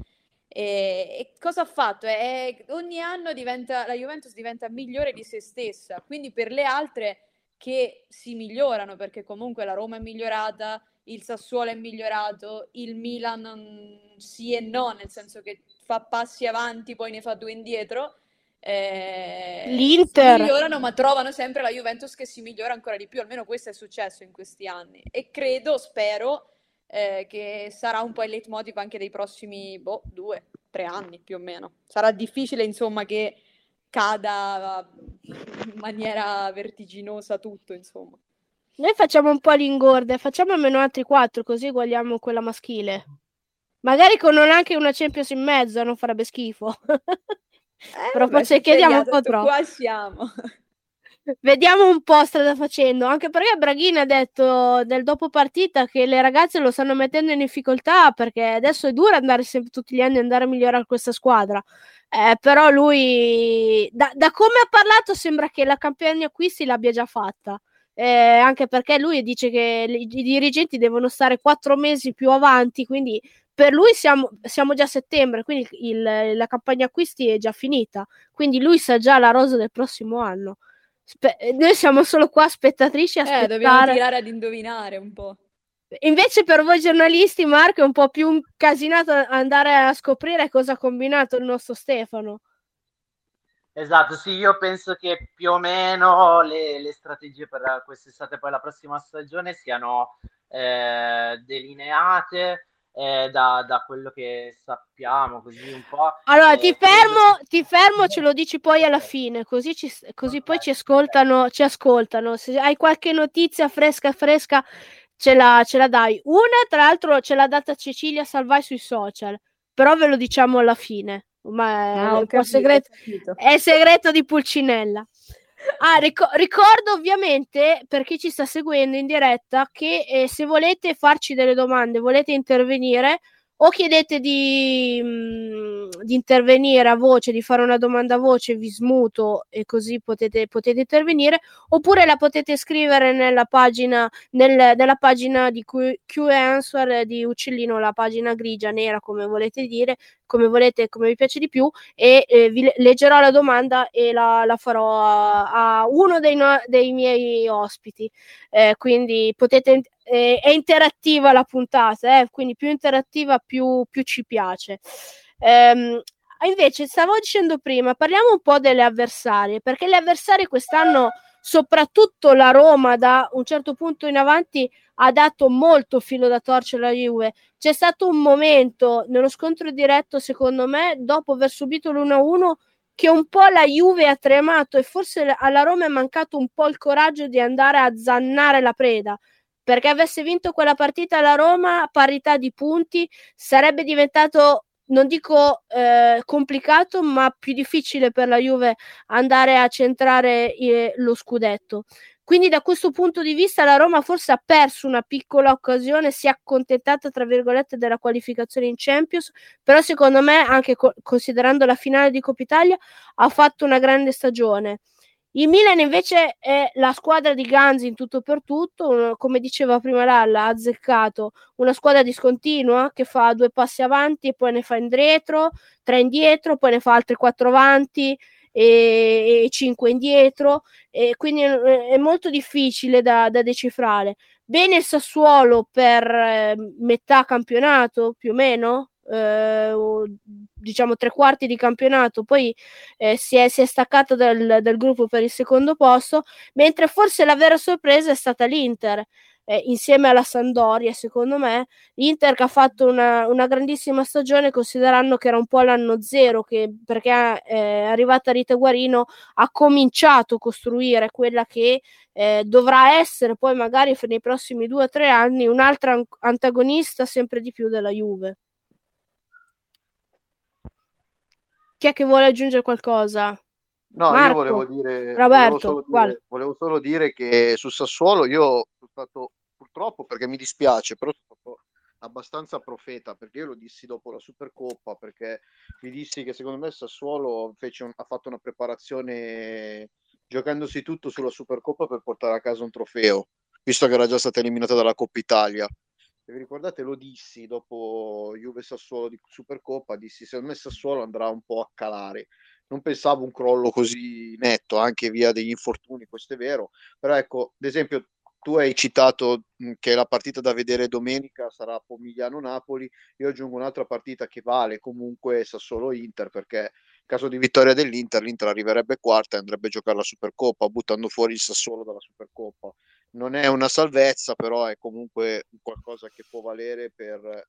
E, e cosa ha fatto? È, ogni anno diventa, la Juventus diventa migliore di se stessa, quindi per le altre che si migliorano, perché comunque la Roma è migliorata, il Sassuolo è migliorato, il Milan sì e no, nel senso che fa passi avanti, poi ne fa due indietro. Eh, L'Inter migliorano, ma trovano sempre la Juventus che si migliora ancora di più. Almeno questo è successo in questi anni. E credo, spero, eh, che sarà un po' il leitmotiv anche dei prossimi boh, due, tre anni più o meno. Sarà difficile, insomma, che cada in maniera vertiginosa tutto, insomma. Noi facciamo un po' l'ingorda, facciamo almeno altri quattro, così uguagliamo quella maschile. Magari con anche una Champions in mezzo non farebbe schifo. Eh, Però forse chiediamo un po' troppo. Qua siamo. Vediamo un po' strada facendo, anche perché Braghini ha detto del dopo partita che le ragazze lo stanno mettendo in difficoltà perché adesso è duro andare sempre tutti gli anni andare a migliorare questa squadra. Eh, però lui, da, da, come ha parlato, sembra che la campagna acquisti l'abbia già fatta eh, anche perché lui dice che i dirigenti devono stare quattro mesi più avanti, quindi per lui siamo, siamo già a settembre, quindi il, la campagna acquisti è già finita, quindi lui sa già la rosa del prossimo anno. Spe- noi siamo solo qua spettatrici a eh, aspettare. dobbiamo tirare ad indovinare un po'. Invece per voi giornalisti, Marco, è un po' più incasinato andare a scoprire cosa ha combinato il nostro Stefano. Esatto, sì, io penso che più o meno le, le strategie per quest'estate e poi la prossima stagione siano eh, delineate eh, da, da, quello che sappiamo, così un po'. Allora, eh, ti fermo, ti fermo, ce lo dici poi alla fine, così, ci, così poi ci ascoltano, ci ascoltano. Se hai qualche notizia fresca, fresca, ce la, ce la dai. Una, tra l'altro, ce l'ha data Cecilia Salvai sui social, però ve lo diciamo alla fine ma è, ah, capito, segreto, è segreto di Pulcinella. Ah, ric- ricordo ovviamente per chi ci sta seguendo in diretta che eh, se volete farci delle domande, volete intervenire, o chiedete di, mh, mm, di, intervenire a voce, di fare una domanda a voce, vi smuto e così potete, potete intervenire, oppure la potete scrivere nella pagina, nel, nella pagina di Q, Q di Uccellino, la pagina grigia, nera, come volete dire, come volete, come vi piace di più, e eh, vi leggerò la domanda e la, la farò a, a uno dei, no, dei, miei ospiti. Eh, quindi potete eh, è interattiva la puntata, eh, quindi più interattiva più, più ci piace. Ehm, invece, stavo dicendo prima, parliamo un po' delle avversarie, perché le avversarie quest'anno, soprattutto la Roma, da un certo punto in avanti, ha dato molto filo da torcere alla Juve. C'è stato un momento nello scontro diretto, secondo me, dopo aver subito l'1-1, che un po' la Juve ha tremato e forse alla Roma è mancato un po' il coraggio di andare a zannare la preda perché avesse vinto quella partita la Roma parità di punti sarebbe diventato non dico eh, complicato ma più difficile per la Juve andare a centrare eh, lo scudetto quindi da questo punto di vista la Roma forse ha perso una piccola occasione, si è accontentata tra virgolette della qualificazione in Champions, però secondo me anche co- considerando la finale di Coppa Italia ha fatto una grande stagione. Il Milan invece è la squadra di Ganzi in tutto per tutto, come diceva prima Lalla, ha azzeccato una squadra discontinua che fa due passi avanti e poi ne fa indietro, tre indietro, poi ne fa altri quattro avanti e, e cinque indietro, e quindi è molto difficile da, da decifrare. Bene il Sassuolo per eh, metà campionato più o meno, eh, diciamo tre quarti di campionato, poi eh, si, è, si, è, staccato dal, dal, gruppo per il secondo posto, mentre forse la vera sorpresa è stata l'Inter. Eh, insieme alla Sandoria, secondo me, l'Inter che ha fatto una, una, grandissima stagione, considerando che era un po' l'anno zero, che, perché eh, è arrivata Rita Guarino, ha cominciato a costruire quella che eh, dovrà essere poi magari nei prossimi due o tre anni un'altra antagonista sempre di più della Juve. Chi è che vuole aggiungere qualcosa? No, Marco, io volevo dire, Roberto, volevo solo dire, volevo solo dire che su Sassuolo io sono stato purtroppo perché mi dispiace, però sono stato abbastanza profeta perché io lo dissi dopo la Supercoppa perché vi dissi che secondo me Sassuolo un, ha fatto una preparazione giocandosi tutto sulla Supercoppa per portare a casa un trofeo, visto che era già stata eliminata dalla Coppa Italia. Vi ricordate lo dissi dopo Juve Sassuolo di Supercoppa, dissi secondo me Sassuolo andrà un po' a calare. Non pensavo un crollo così netto, anche via degli infortuni, questo è vero, però ecco, ad esempio tu hai citato che la partita da vedere domenica sarà Pomigliano-Napoli, io aggiungo un'altra partita che vale comunque Sassuolo-Inter perché in caso di vittoria dell'Inter l'Inter arriverebbe quarta e andrebbe a giocare la Supercoppa buttando fuori il Sassuolo dalla Supercoppa. Non è una salvezza, però è comunque qualcosa che può valere per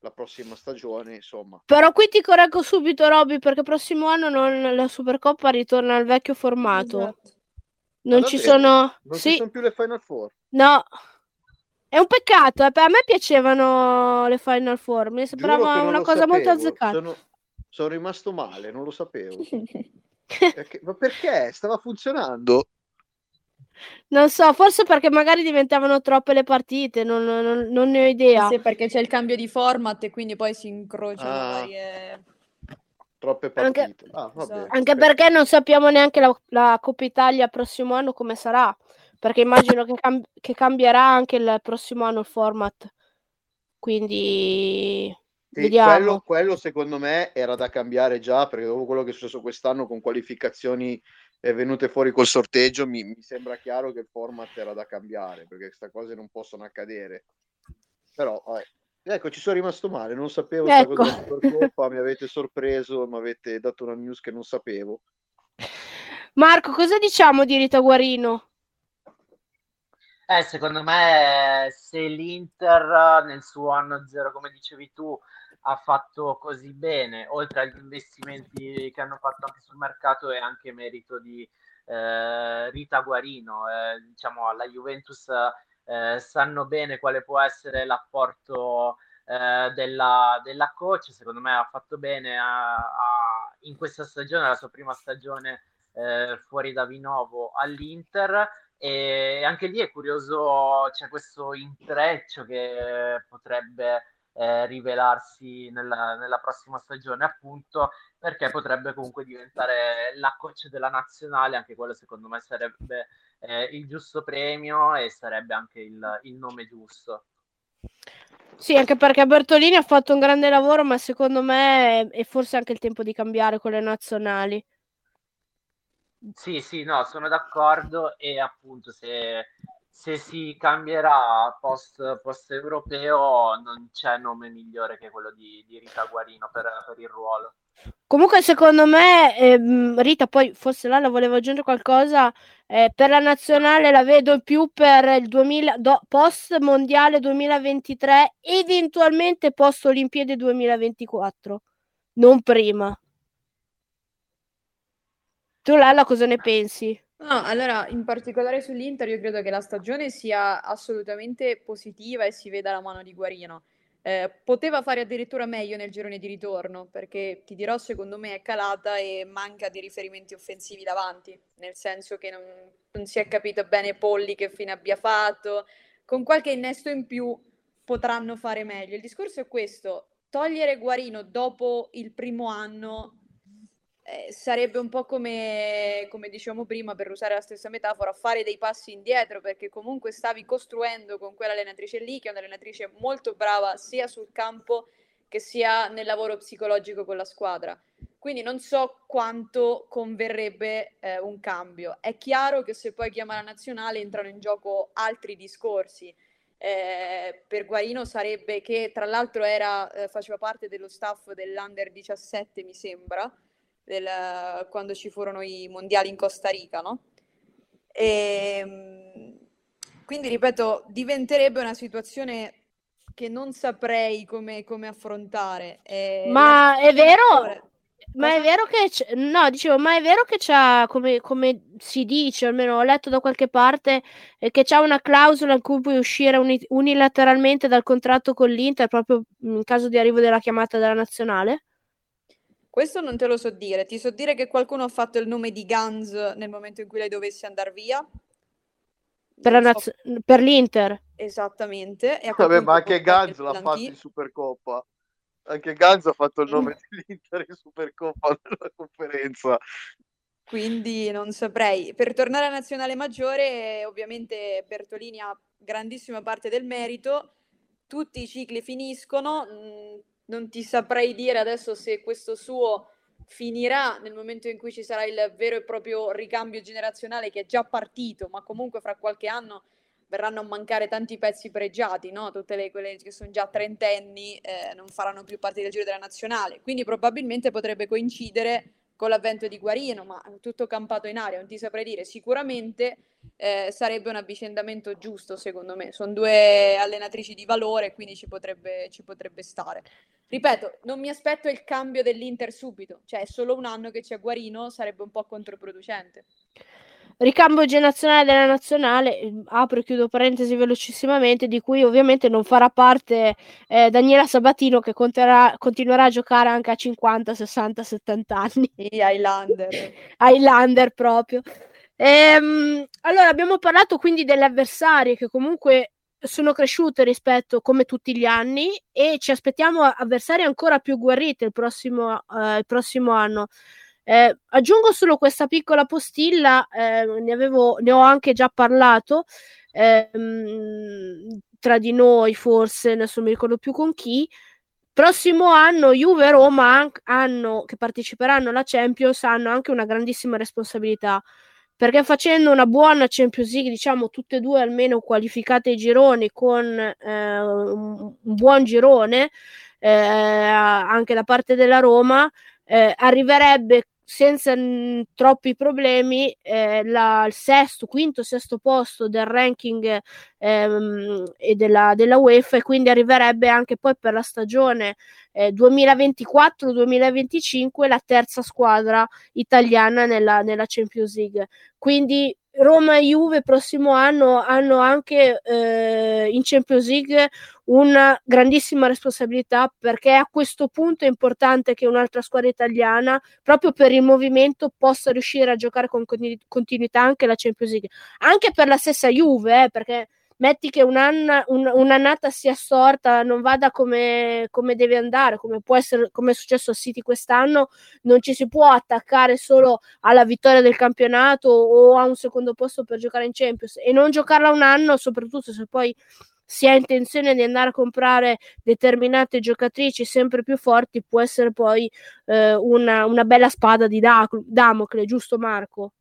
la prossima stagione, insomma. Però qui ti correggo subito, Robby, perché prossimo anno non, la Supercoppa ritorna al vecchio formato. Esatto. Non ci sono... Non sì. ci sono più le Final Four? No. È un peccato, eh. a me piacevano le Final Four, mi sembrava una cosa sapevo. molto azzeccata. Sono, sono, rimasto male, non lo sapevo. perché, ma perché? Stava funzionando? Non so, forse perché magari diventavano troppe le partite, non, non, non ne ho idea. Sì, perché c'è il cambio di format e quindi poi si incrociano ah. varie troppe partite. Anche, ah, vabbè, anche perché non sappiamo neanche la, la, Coppa Italia prossimo anno come sarà, perché immagino che, cam- che, cambierà anche il prossimo anno il format. Quindi sì, vediamo. Quello, quello, secondo me era da cambiare già, perché dopo quello che è successo quest'anno con qualificazioni venute fuori col sorteggio, mi, mi sembra chiaro che il format era da cambiare, perché queste cose non possono accadere. Però, vabbè, Ecco, ci sono rimasto male, non sapevo ecco. cosa Supercoppa, mi avete sorpreso, mi avete dato una news che non sapevo. Marco, cosa diciamo di Rita Guarino? Eh, secondo me se l'Inter nel suo anno zero, come dicevi tu, ha fatto così bene, oltre agli investimenti che hanno fatto anche sul mercato, è anche merito di eh, Rita Guarino. Eh, diciamo alla Juventus eh, sanno bene quale può essere l'apporto eh, della, della, coach. Secondo me ha fatto bene a, a, in questa stagione, la sua prima stagione eh, fuori da Vinovo all'Inter. E anche lì è curioso, c'è questo intreccio che potrebbe eh, rivelarsi nella, nella, prossima stagione, appunto perché potrebbe comunque diventare la coach della nazionale, anche quello secondo me sarebbe eh, il giusto premio e sarebbe anche il, il nome giusto. Sì, anche perché Bertolini ha fatto un grande lavoro, ma secondo me è, è forse anche il tempo di cambiare con le nazionali. Sì, sì, no, sono d'accordo e appunto se, se si cambierà post, post, europeo non c'è nome migliore che quello di, di Rita Guarino per, per il ruolo. Comunque, secondo me, ehm, Rita, poi forse là la volevo aggiungere qualcosa. Eh, per la nazionale la vedo più per il 2000, do, post mondiale 2023, eventualmente post Olimpiadi 2024, non prima. Tu, Lalla, cosa ne pensi? No, allora, in particolare sull'Inter, io credo che la stagione sia assolutamente positiva e si veda la mano di Guarino. Eh, poteva fare addirittura meglio nel girone di ritorno, perché ti dirò, secondo me è calata e manca di riferimenti offensivi davanti, nel senso che non, non si è capito bene Polli che fine abbia fatto, con qualche innesto in più potranno fare meglio. Il discorso è questo, togliere Guarino dopo il primo anno eh, sarebbe un po' come, come dicevamo prima, per usare la stessa metafora, fare dei passi indietro, perché comunque stavi costruendo con quell'allenatrice lì, che è un'allenatrice molto brava sia sul campo che sia nel lavoro psicologico con la squadra. Quindi non so quanto converrebbe eh, un cambio. È chiaro che se poi chiama la nazionale entrano in gioco altri discorsi. Eh, per Guarino sarebbe che tra l'altro era, eh, faceva parte dello staff dell'Under 17, mi sembra, del, quando ci furono i mondiali in Costa Rica, no? E, ehm, quindi, ripeto, diventerebbe una situazione che non saprei come, come affrontare. E ma è vero? Ma è vero che c'è, no, dicevo, ma è vero che c'ha, come, come, si dice, almeno ho letto da qualche parte, eh, che c'è una clausola in cui puoi uscire uni, unilateralmente dal contratto con l'Inter proprio in caso di arrivo della chiamata della nazionale? Questo non te lo so dire. Ti so dire che qualcuno ha fatto il nome di Guns nel momento in cui lei dovesse andare via. Per, naz- per l'Inter. Esattamente. E Vabbè, ma anche Ganz l'ha fatto in Supercoppa. Anche Ganz ha fatto il nome dell'Inter in Supercoppa nella conferenza. Quindi non saprei. Per tornare a nazionale maggiore, ovviamente Bertolini ha grandissima parte del merito. Tutti i cicli finiscono. Mm, non ti saprei dire adesso se questo suo finirà nel momento in cui ci sarà il vero e proprio ricambio generazionale che è già partito, ma comunque fra qualche anno verranno a mancare tanti pezzi pregiati, no? tutte le, quelle che sono già trentenni eh, non faranno più parte del giro della nazionale, quindi probabilmente potrebbe coincidere con l'avvento di Guarino, ma tutto campato in aria, non ti saprei dire, sicuramente eh, sarebbe un avvicendamento giusto secondo me, sono due allenatrici di valore, quindi ci potrebbe, ci potrebbe stare. Ripeto, non mi aspetto il cambio dell'Inter subito, cioè è solo un anno che c'è Guarino, sarebbe un po' controproducente. Ricambio generazionale della nazionale, ehm, apro e chiudo parentesi velocissimamente, di cui ovviamente non farà parte eh, Daniela Sabatino che conterà, continuerà a giocare anche a 50, 60, 70 anni. Sì, Highlander. Highlander proprio. Ehm, allora, abbiamo parlato quindi delle avversarie che comunque sono cresciute rispetto come tutti gli anni e ci aspettiamo avversarie ancora più guarite il prossimo, eh, il prossimo anno. Eh, aggiungo solo questa piccola postilla, eh, ne, avevo, ne, ho anche già parlato ehm, tra di noi, forse adesso mi ricordo più con chi. Prossimo anno Juve e Roma hanno, che parteciperanno alla Champions hanno anche una grandissima responsabilità perché facendo una buona Champions League, diciamo tutte e due almeno qualificate ai gironi con eh, un, buon girone eh, anche da parte della Roma, eh, arriverebbe senza n- troppi problemi eh, la, il sesto, quinto, sesto posto del ranking ehm, e della, della, UEFA e quindi arriverebbe anche poi per la stagione eh, 2024-2025 la terza squadra italiana nella, nella Champions League. Quindi Roma e Juve prossimo anno hanno anche eh, in Champions League una grandissima responsabilità perché a questo punto è importante che un'altra squadra italiana, proprio per il movimento, possa riuscire a giocare con continuità anche la Champions League. Anche per la stessa Juve, eh, perché metti che un'anna, un, un'annata sia storta, non vada come, come, deve andare, come essere, come è successo a City quest'anno, non ci si può attaccare solo alla vittoria del campionato o a un secondo posto per giocare in Champions e non giocarla un anno, soprattutto se poi si ha intenzione di andare a comprare determinate giocatrici sempre più forti, può essere poi eh, una, una, bella spada di Damocle, giusto Marco?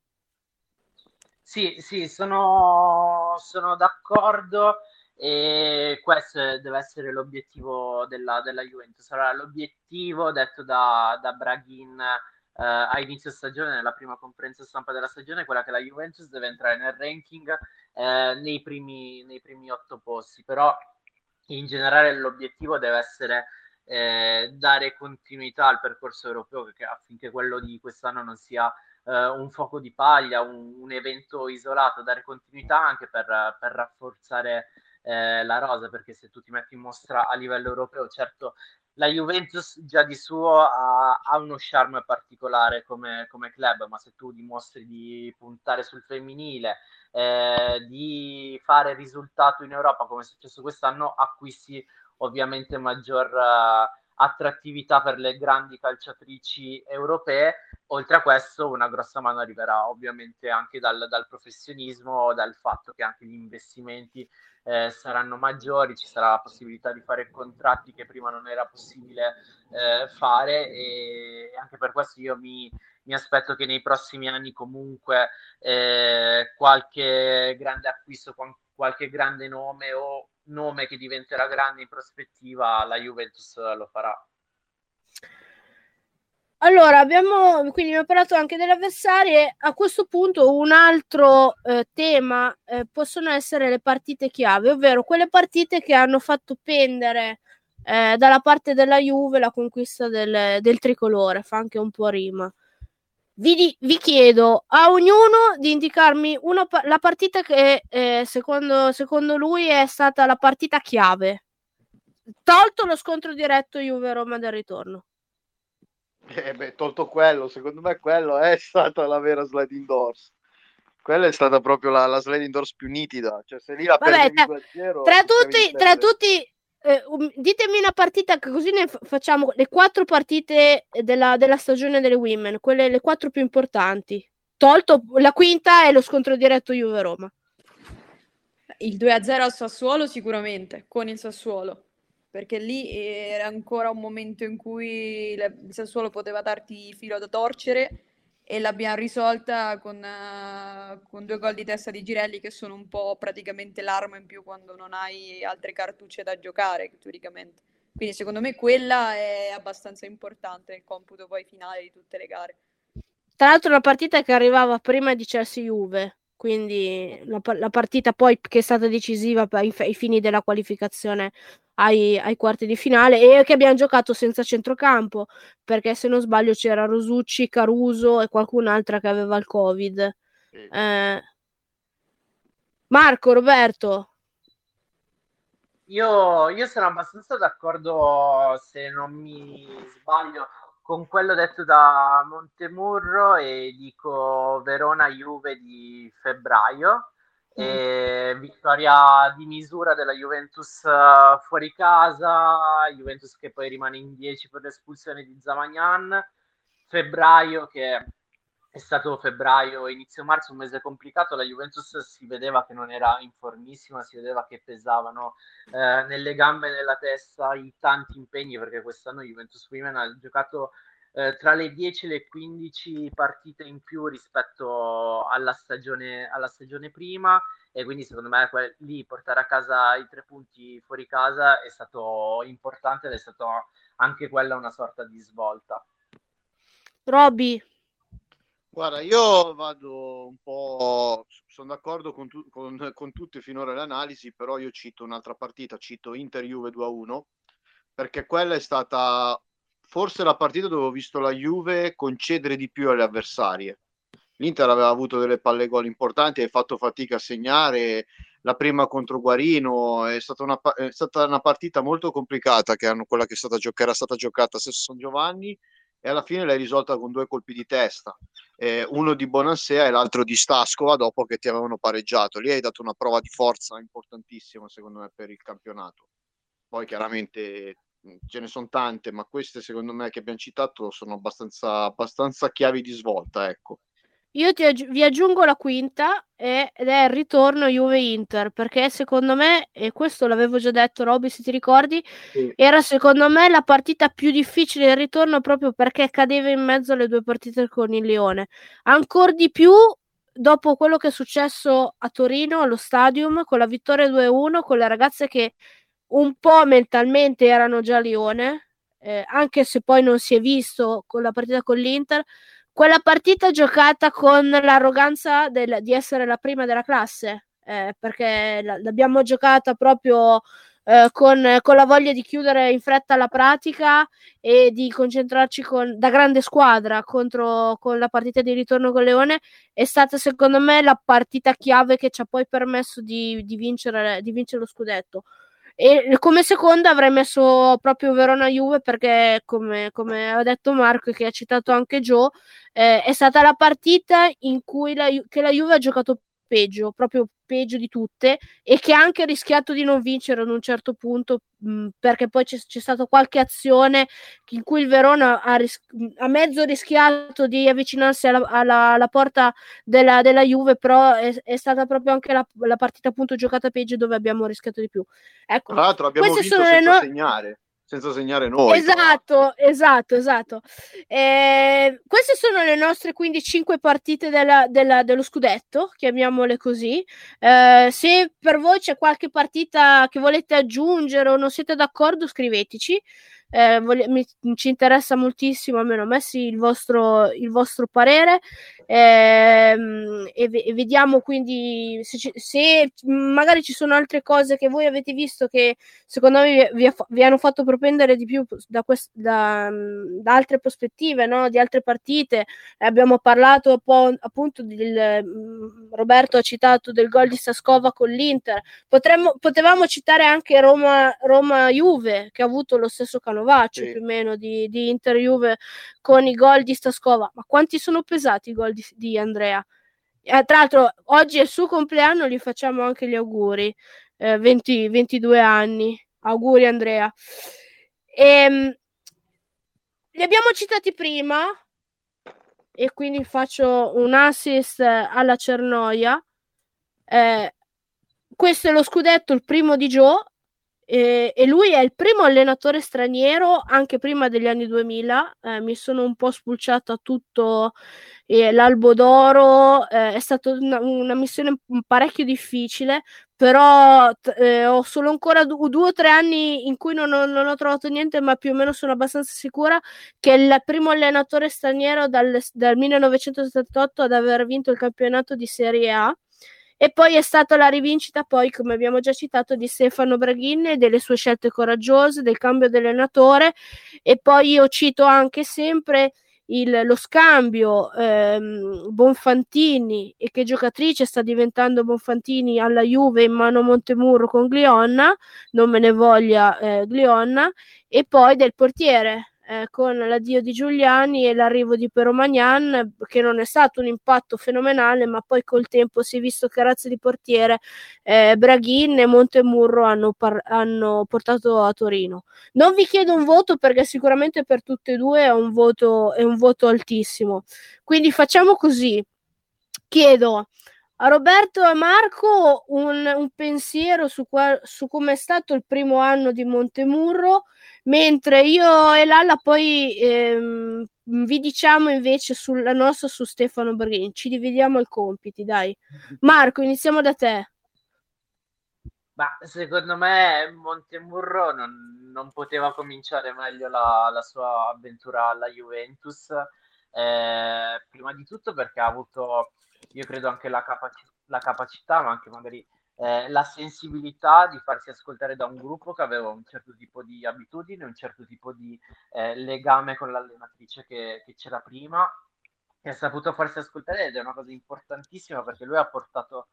Sì, sì, sono, sono d'accordo e questo deve essere l'obiettivo della, della Juventus. Sarà l'obiettivo detto da, da Braghin eh, a inizio stagione, nella prima conferenza stampa della stagione, quella che la Juventus deve entrare nel ranking eh, nei, primi, nei primi otto posti. Però in generale l'obiettivo deve essere eh, dare continuità al percorso europeo che, affinché quello di quest'anno non sia eh, un fuoco di paglia, un, un, evento isolato, dare continuità anche per, per rafforzare eh, la rosa, perché se tu ti metti in mostra a livello europeo, certo la Juventus già di suo ha, ha uno charme particolare come, come, club, ma se tu dimostri di puntare sul femminile, eh, di fare risultato in Europa come è successo quest'anno, acquisti ovviamente maggior uh, attrattività per le grandi calciatrici europee. Oltre a questo, una grossa mano arriverà ovviamente anche dal, dal professionismo, dal fatto che anche gli investimenti eh, saranno maggiori, ci sarà la possibilità di fare contratti che prima non era possibile eh, fare e anche per questo io mi, mi aspetto che nei prossimi anni comunque eh, qualche grande acquisto, qualche grande nome o nome che diventerà grande in prospettiva, la Juventus lo farà. Allora, abbiamo quindi abbiamo parlato anche delle avversarie. A questo punto, un altro eh, tema eh, possono essere le partite chiave, ovvero quelle partite che hanno fatto pendere eh, dalla parte della Juve la conquista del, del tricolore. Fa anche un po' rima. Vi, vi, chiedo a ognuno di indicarmi una, la partita che eh, secondo, secondo lui è stata la partita chiave, tolto lo scontro diretto Juve-Roma del ritorno. Eh beh, tolto quello, secondo me quello è stata la vera sliding doors. quella è stata proprio la, la sliding doors più nitida. Cioè, se lì la Vabbè, tra, tra tutti, tra tutti eh, um, ditemi una partita, così ne f- facciamo le quattro partite della, della, stagione delle Women, quelle le quattro più importanti. Tolto la quinta e lo scontro diretto Juve-Roma. Il 2-0 al Sassuolo sicuramente, con il Sassuolo, perché lì era ancora un momento in cui il Sassuolo poteva darti filo da torcere e l'abbiamo risolta con, uh, con, due gol di testa di Girelli che sono un po' praticamente l'arma in più quando non hai altre cartucce da giocare teoricamente. Quindi secondo me quella è abbastanza importante nel computo poi finale di tutte le gare. Tra l'altro la partita che arrivava prima di Chelsea-Juve, quindi la, la, partita poi che è stata decisiva ai, ai fini della qualificazione ai, ai, quarti di finale e che abbiamo giocato senza centrocampo perché se non sbaglio c'era Rosucci, Caruso e qualcun'altra che aveva il covid. Eh, Marco, Roberto. Io, io sono abbastanza d'accordo se non mi sbaglio con quello detto da Montemurro e dico Verona-Juve di febbraio. E vittoria di misura della Juventus uh, fuori casa, Juventus che poi rimane in 10 per l'espulsione di Zamagnan, febbraio che è stato febbraio, inizio marzo, un mese complicato, la Juventus si vedeva che non era in formissima, si vedeva che pesavano eh, nelle gambe e nella testa i tanti impegni, perché quest'anno Juventus Women ha giocato eh, tra le 10 e le 15 partite in più rispetto alla stagione, alla stagione prima e quindi secondo me que- lì portare a casa i tre punti fuori casa è stato importante ed è stata anche quella una sorta di svolta. Robby, Guarda, io vado un po', sono d'accordo con, tu, con, con tutte finora le analisi, però io cito un'altra partita, cito Inter Juve 2-1, perché quella è stata forse la partita dove ho visto la Juve concedere di più alle avversarie. L'Inter aveva avuto delle palle gol importanti, ha fatto fatica a segnare. La prima contro Guarino è stata una, è stata una partita molto complicata, che hanno, quella che, stata, che era stata giocata a San Giovanni, e alla fine l'hai risolta con due colpi di testa, eh, uno di Bonansea e l'altro di Stascova dopo che ti avevano pareggiato. Lì hai dato una prova di forza importantissima, secondo me, per il campionato. Poi chiaramente ce ne sono tante, ma queste secondo me che abbiamo citato sono abbastanza, abbastanza chiavi di svolta, ecco. Io aggi- vi aggiungo la quinta ed è il ritorno Juve-Inter perché secondo me, e questo l'avevo già detto Robby se ti ricordi, sì. era secondo me la partita più difficile del ritorno proprio perché cadeva in mezzo alle due partite con il Lione. Ancora di più dopo quello che è successo a Torino allo stadium con la vittoria 2-1 con le ragazze che un po' mentalmente erano già Lione, eh, anche se poi non si è visto con la partita con l'Inter. Quella partita giocata con l'arroganza del, di essere la prima della classe, eh, perché l'abbiamo giocata proprio eh, con, con, la voglia di chiudere in fretta la pratica e di concentrarci con, da grande squadra contro con la partita di ritorno con Leone è stata secondo me la partita chiave che ci ha poi permesso di, di, vincere, di vincere lo scudetto. E come seconda avrei messo proprio Verona Juve perché, come, come ha detto Marco e che ha citato anche Joe, eh, è stata la partita in cui la, che la Juve ha giocato peggio, proprio peggio di tutte, e che ha anche rischiato di non vincere ad un certo punto, mh, perché poi c'è, c'è, stata qualche azione in cui il Verona ha, ris- ha mezzo rischiato di avvicinarsi alla, alla, alla porta della, della, Juve, però è, è, stata proprio anche la, la partita appunto giocata peggio dove abbiamo rischiato di più. Ecco, Tra l'altro abbiamo visto senza no- segnare senza segnare noi. Esatto, esatto, esatto. Eh, queste sono le nostre quindi 5 partite della, della, dello scudetto, chiamiamole così. Eh, se per voi c'è qualche partita che volete aggiungere o non siete d'accordo, scriveteci eh, voglia, mi, ci interessa moltissimo, almeno messi il vostro, il vostro parere ehm, e, e, vediamo quindi se, se, magari ci sono altre cose che voi avete visto che secondo me vi, vi, vi hanno fatto propendere di più da, quest, da, da altre prospettive, no? di altre partite. abbiamo parlato po' appunto del Roberto ha citato del gol di Sascova con l'Inter. Potremmo, potevamo citare anche Roma, Roma Juve che ha avuto lo stesso canone canovaccio sì. più o meno di, di Inter Juve con i gol di Staskova. Ma quanti sono pesati i gol di, di Andrea? eh, tra l'altro oggi è il suo compleanno, gli facciamo anche gli auguri, eh, 20, 22 anni, auguri Andrea. E, ehm, li abbiamo citati prima e quindi faccio un assist alla Cernoia. Eh, questo è lo scudetto, il primo di Joe, e, e, lui è il primo allenatore straniero anche prima degli anni 2000. Eh, mi sono un po' spulciata tutto eh, l'albo d'oro. Eh, è stata una, una, missione parecchio difficile, però eh, ho solo ancora due, due o tre anni in cui non ho, non ho, trovato niente, ma più o meno sono abbastanza sicura che è il primo allenatore straniero dal, dal 1978 ad aver vinto il campionato di Serie A e poi è stata la rivincita, poi, come abbiamo già citato, di Stefano Braghin delle sue scelte coraggiose, del cambio dell'allenatore. E poi io cito anche sempre il, lo scambio ehm, Bonfantini e che giocatrice sta diventando Bonfantini alla Juve in mano Montemurro con Glionna, non me ne voglia eh, Glionna, e poi del portiere eh, con l'addio di Giuliani e l'arrivo di Peromagnan, che non è stato un impatto fenomenale, ma poi col tempo si è visto che razze di portiere eh, Braghin e Montemurro hanno, par- hanno, portato a Torino. Non vi chiedo un voto perché sicuramente per tutte e due è un voto, è un voto altissimo. Quindi facciamo così. Chiedo a Roberto e Marco un, un pensiero su, qua, su come è stato il primo anno di Montemurro, mentre io e Lalla poi ehm, vi diciamo invece sulla nostra su Stefano Berghin. Ci dividiamo i compiti, dai. Marco, iniziamo da te. Ma secondo me Montemurro non, non poteva cominciare meglio la, la, sua avventura alla Juventus. Eh, prima di tutto perché ha avuto io credo anche la, capaci- la capacità, ma anche magari eh, la sensibilità di farsi ascoltare da un gruppo che aveva un certo tipo di abitudini, un certo tipo di eh, legame con l'allenatrice che, che c'era prima, che ha saputo farsi ascoltare ed è una cosa importantissima perché lui ha portato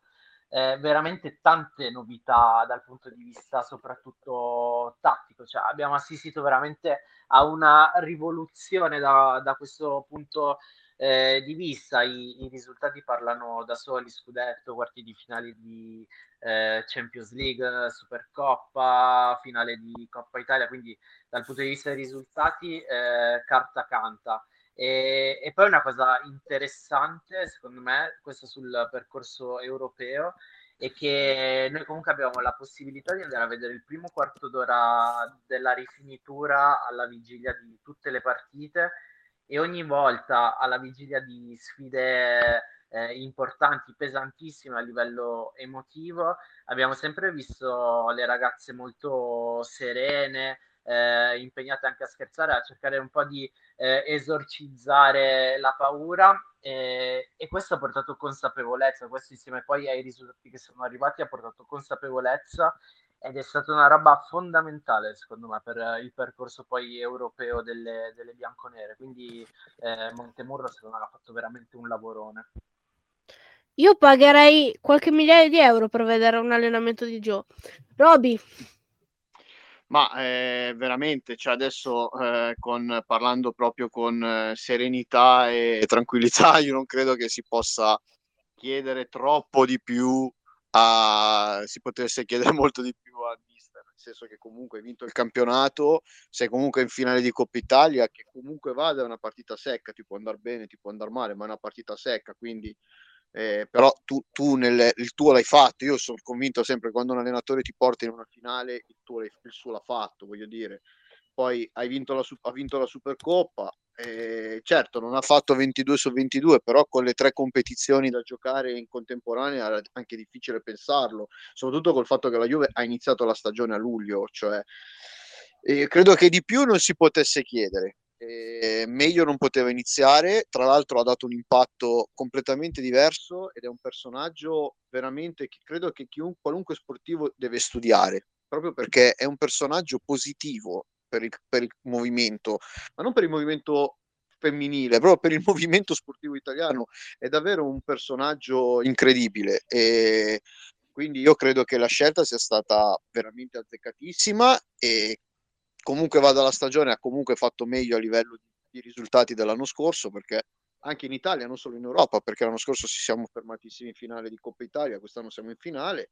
eh, veramente tante novità dal punto di vista soprattutto tattico, cioè abbiamo assistito veramente a una rivoluzione da, da questo punto eh, di vista i, i, risultati parlano da soli, scudetto, quarti di finale di eh, Champions League, Supercoppa, finale di Coppa Italia, quindi dal punto di vista dei risultati eh, carta canta. E, e, poi una cosa interessante, secondo me, questo sul percorso europeo, è che noi comunque abbiamo la possibilità di andare a vedere il primo quarto d'ora della rifinitura alla vigilia di tutte le partite e ogni volta alla vigilia di sfide eh, importanti, pesantissime a livello emotivo, abbiamo sempre visto le ragazze molto serene, eh, impegnate anche a scherzare, a cercare un po' di eh, esorcizzare la paura e, e, questo ha portato consapevolezza, questo insieme poi ai risultati che sono arrivati ha portato consapevolezza ed è stata una roba fondamentale secondo me per il percorso poi europeo delle, delle bianconere. Quindi eh, Montemurro secondo me ha fatto veramente un lavorone. Io pagherei qualche migliaia di euro per vedere un allenamento di Joe. Roby? Ma eh, veramente cioè adesso eh, con, parlando proprio con eh, serenità e tranquillità io non credo che si possa chiedere troppo di più a, si potesse chiedere molto di più a mister, nel senso che comunque hai vinto il campionato, sei comunque in finale di Coppa Italia, che comunque vada è una partita secca, ti può andare bene, ti può andare male, ma è una partita secca, quindi eh, però tu, tu nel, il tuo l'hai fatto, io sono convinto sempre quando un allenatore ti porta in una finale, il, tuo, il suo l'ha fatto, voglio dire, poi hai vinto la, ha vinto la Supercoppa, eh, certo, non ha fatto 22 su 22, però con le tre competizioni da giocare in contemporanea era anche difficile pensarlo, soprattutto col fatto che la Juve ha iniziato la stagione a luglio, cioè eh, credo che di più non si potesse chiedere. Eh, meglio non poteva iniziare, tra l'altro ha dato un impatto completamente diverso ed è un personaggio veramente che credo che chiunque, qualunque sportivo deve studiare, proprio perché è un personaggio positivo, per il, per il movimento, ma non per il movimento femminile, proprio per il movimento sportivo italiano. È davvero un personaggio incredibile e quindi io credo che la scelta sia stata veramente azzeccatissima e comunque vada la stagione ha comunque fatto meglio a livello di, di risultati dell'anno scorso perché anche in Italia, non solo in Europa, perché l'anno scorso ci siamo fermatissimi in finale di Coppa Italia, quest'anno siamo in finale.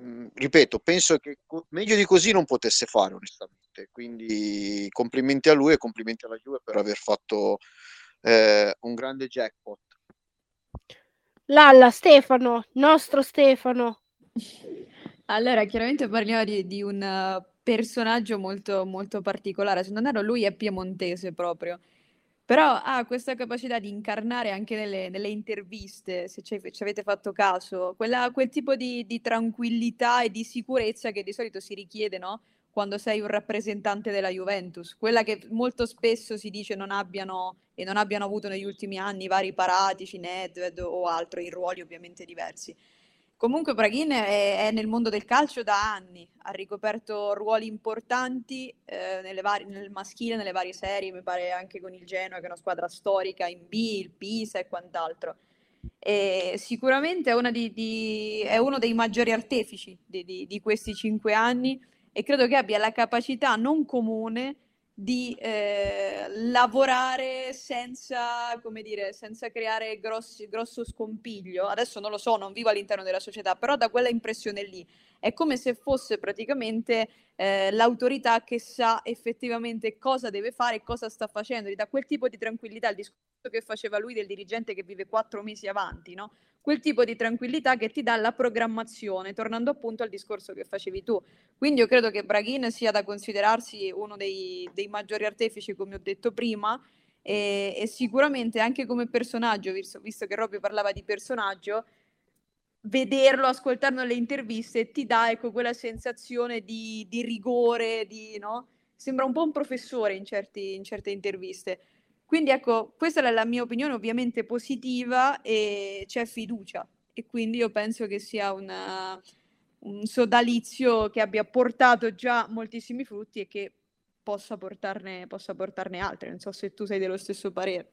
Mm, ripeto, penso che co- meglio di così non potesse fare, onestamente. Quindi complimenti a lui e complimenti alla Juve per aver fatto eh, un grande jackpot. Lalla, Stefano, nostro Stefano. Allora, chiaramente parliamo di, di un uh, personaggio molto, molto particolare. Se non erro, lui è piemontese proprio. Però ha questa capacità di incarnare anche nelle, nelle interviste, se ci, ci, avete fatto caso, quella, quel tipo di, di, tranquillità e di sicurezza che di solito si richiede, no? Quando sei un rappresentante della Juventus, quella che molto spesso si dice non abbiano e non abbiano avuto negli ultimi anni vari Paratici, Nedved o altro, in ruoli ovviamente diversi. Comunque Braghin è, è, nel mondo del calcio da anni, ha ricoperto ruoli importanti eh, vari, nel maschile, nelle varie serie, mi pare anche con il Genoa che è una squadra storica, in B, il Pisa e quant'altro. E sicuramente è, di, di, è, uno dei maggiori artefici di, di, questi cinque anni e credo che abbia la capacità non comune di eh, lavorare senza, come dire, senza creare grossi, grosso scompiglio. Adesso non lo so, non vivo all'interno della società, però da quella impressione lì è come se fosse praticamente eh, l'autorità che sa effettivamente cosa deve fare e cosa sta facendo, gli dà quel tipo di tranquillità, il discorso che faceva lui del dirigente che vive quattro mesi avanti, no? quel tipo di tranquillità che ti dà la programmazione, tornando appunto al discorso che facevi tu. Quindi io credo che Braghin sia da considerarsi uno dei, dei maggiori artefici, come ho detto prima, e, e sicuramente anche come personaggio, visto, visto che Robby parlava di personaggio, vederlo, ascoltarlo nelle interviste ti dà ecco, quella sensazione di, di rigore, di, no? sembra un po' un professore in, certi, in certe interviste. Quindi ecco, questa è la mia opinione ovviamente positiva e c'è fiducia e quindi io penso che sia una, un sodalizio che abbia portato già moltissimi frutti e che possa portarne, possa portarne altri. Non so se tu sei dello stesso parere.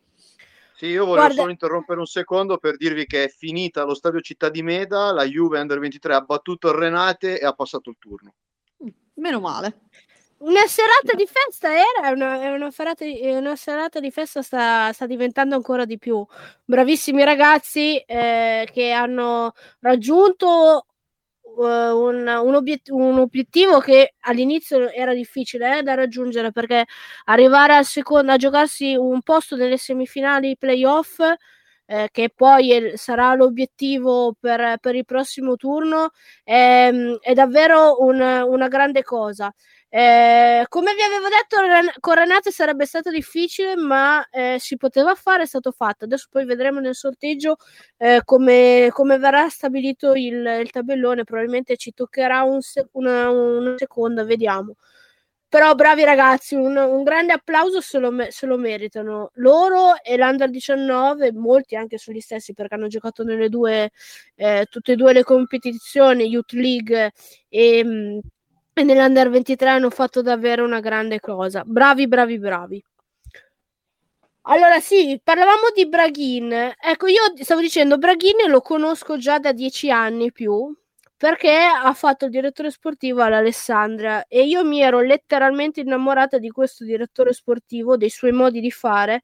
Sì, io volevo Guarda... solo interrompere un secondo per dirvi che è finita lo stadio Città di Meda, la Juve Under 23 ha battuto il Renate e ha passato il turno. Meno male. Una serata di festa era, una, una, serata, una serata di festa sta, sta, diventando ancora di più. Bravissimi ragazzi eh, che hanno raggiunto un, un, obiet- un, obiettivo che all'inizio era difficile eh, da raggiungere perché arrivare al secondo, a giocarsi un posto nelle semifinali playoff eh, che poi è, sarà l'obiettivo per, per, il prossimo turno, è, è davvero un, una grande cosa. Eh, come vi avevo detto, con Renate sarebbe stato difficile, ma eh, si poteva fare, è stato fatto. Adesso poi vedremo nel sorteggio eh, come, come, verrà stabilito il, il, tabellone. Probabilmente ci toccherà un, sec- una, una seconda, vediamo. Però bravi ragazzi, un, un grande applauso se lo, se lo, meritano. Loro e l'Under 19, molti anche sugli stessi perché hanno giocato nelle due, eh, tutte e due le competizioni, Youth League e mm, e nell'Under 23 hanno fatto davvero una grande cosa. Bravi, bravi, bravi. Allora sì, parlavamo di Braghin. Ecco, io stavo dicendo, Braghin lo conosco già da dieci anni più, perché ha fatto il direttore sportivo all'Alessandria e io mi ero letteralmente innamorata di questo direttore sportivo, dei suoi modi di fare,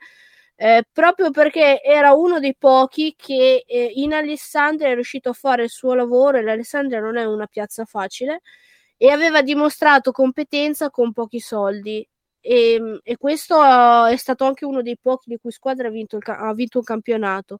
eh, proprio perché era uno dei pochi che eh, in Alessandria è riuscito a fare il suo lavoro e l'Alessandria non è una piazza facile e aveva dimostrato competenza con pochi soldi. E, ehm, e, questo è stato anche uno dei pochi di cui squadra ha vinto, il, ha vinto un campionato.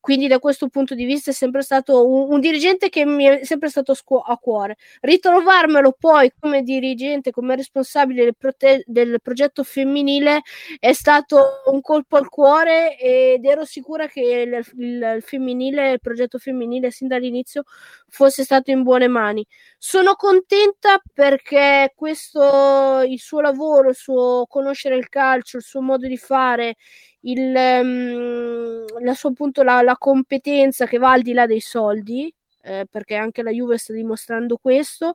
Quindi da questo punto di vista è sempre stato un, un dirigente che mi è sempre stato scu- a cuore. Ritrovarmelo poi come dirigente, come responsabile del, prote- del, progetto femminile è stato un colpo al cuore ed ero sicura che il, il, il femminile, il progetto femminile sin dall'inizio fosse stato in buone mani. Sono contenta perché questo, il suo lavoro, il suo conoscere il calcio, il suo modo di fare, il, um, la sua appunto la, la, competenza che va al di là dei soldi, eh, perché anche la Juve sta dimostrando questo.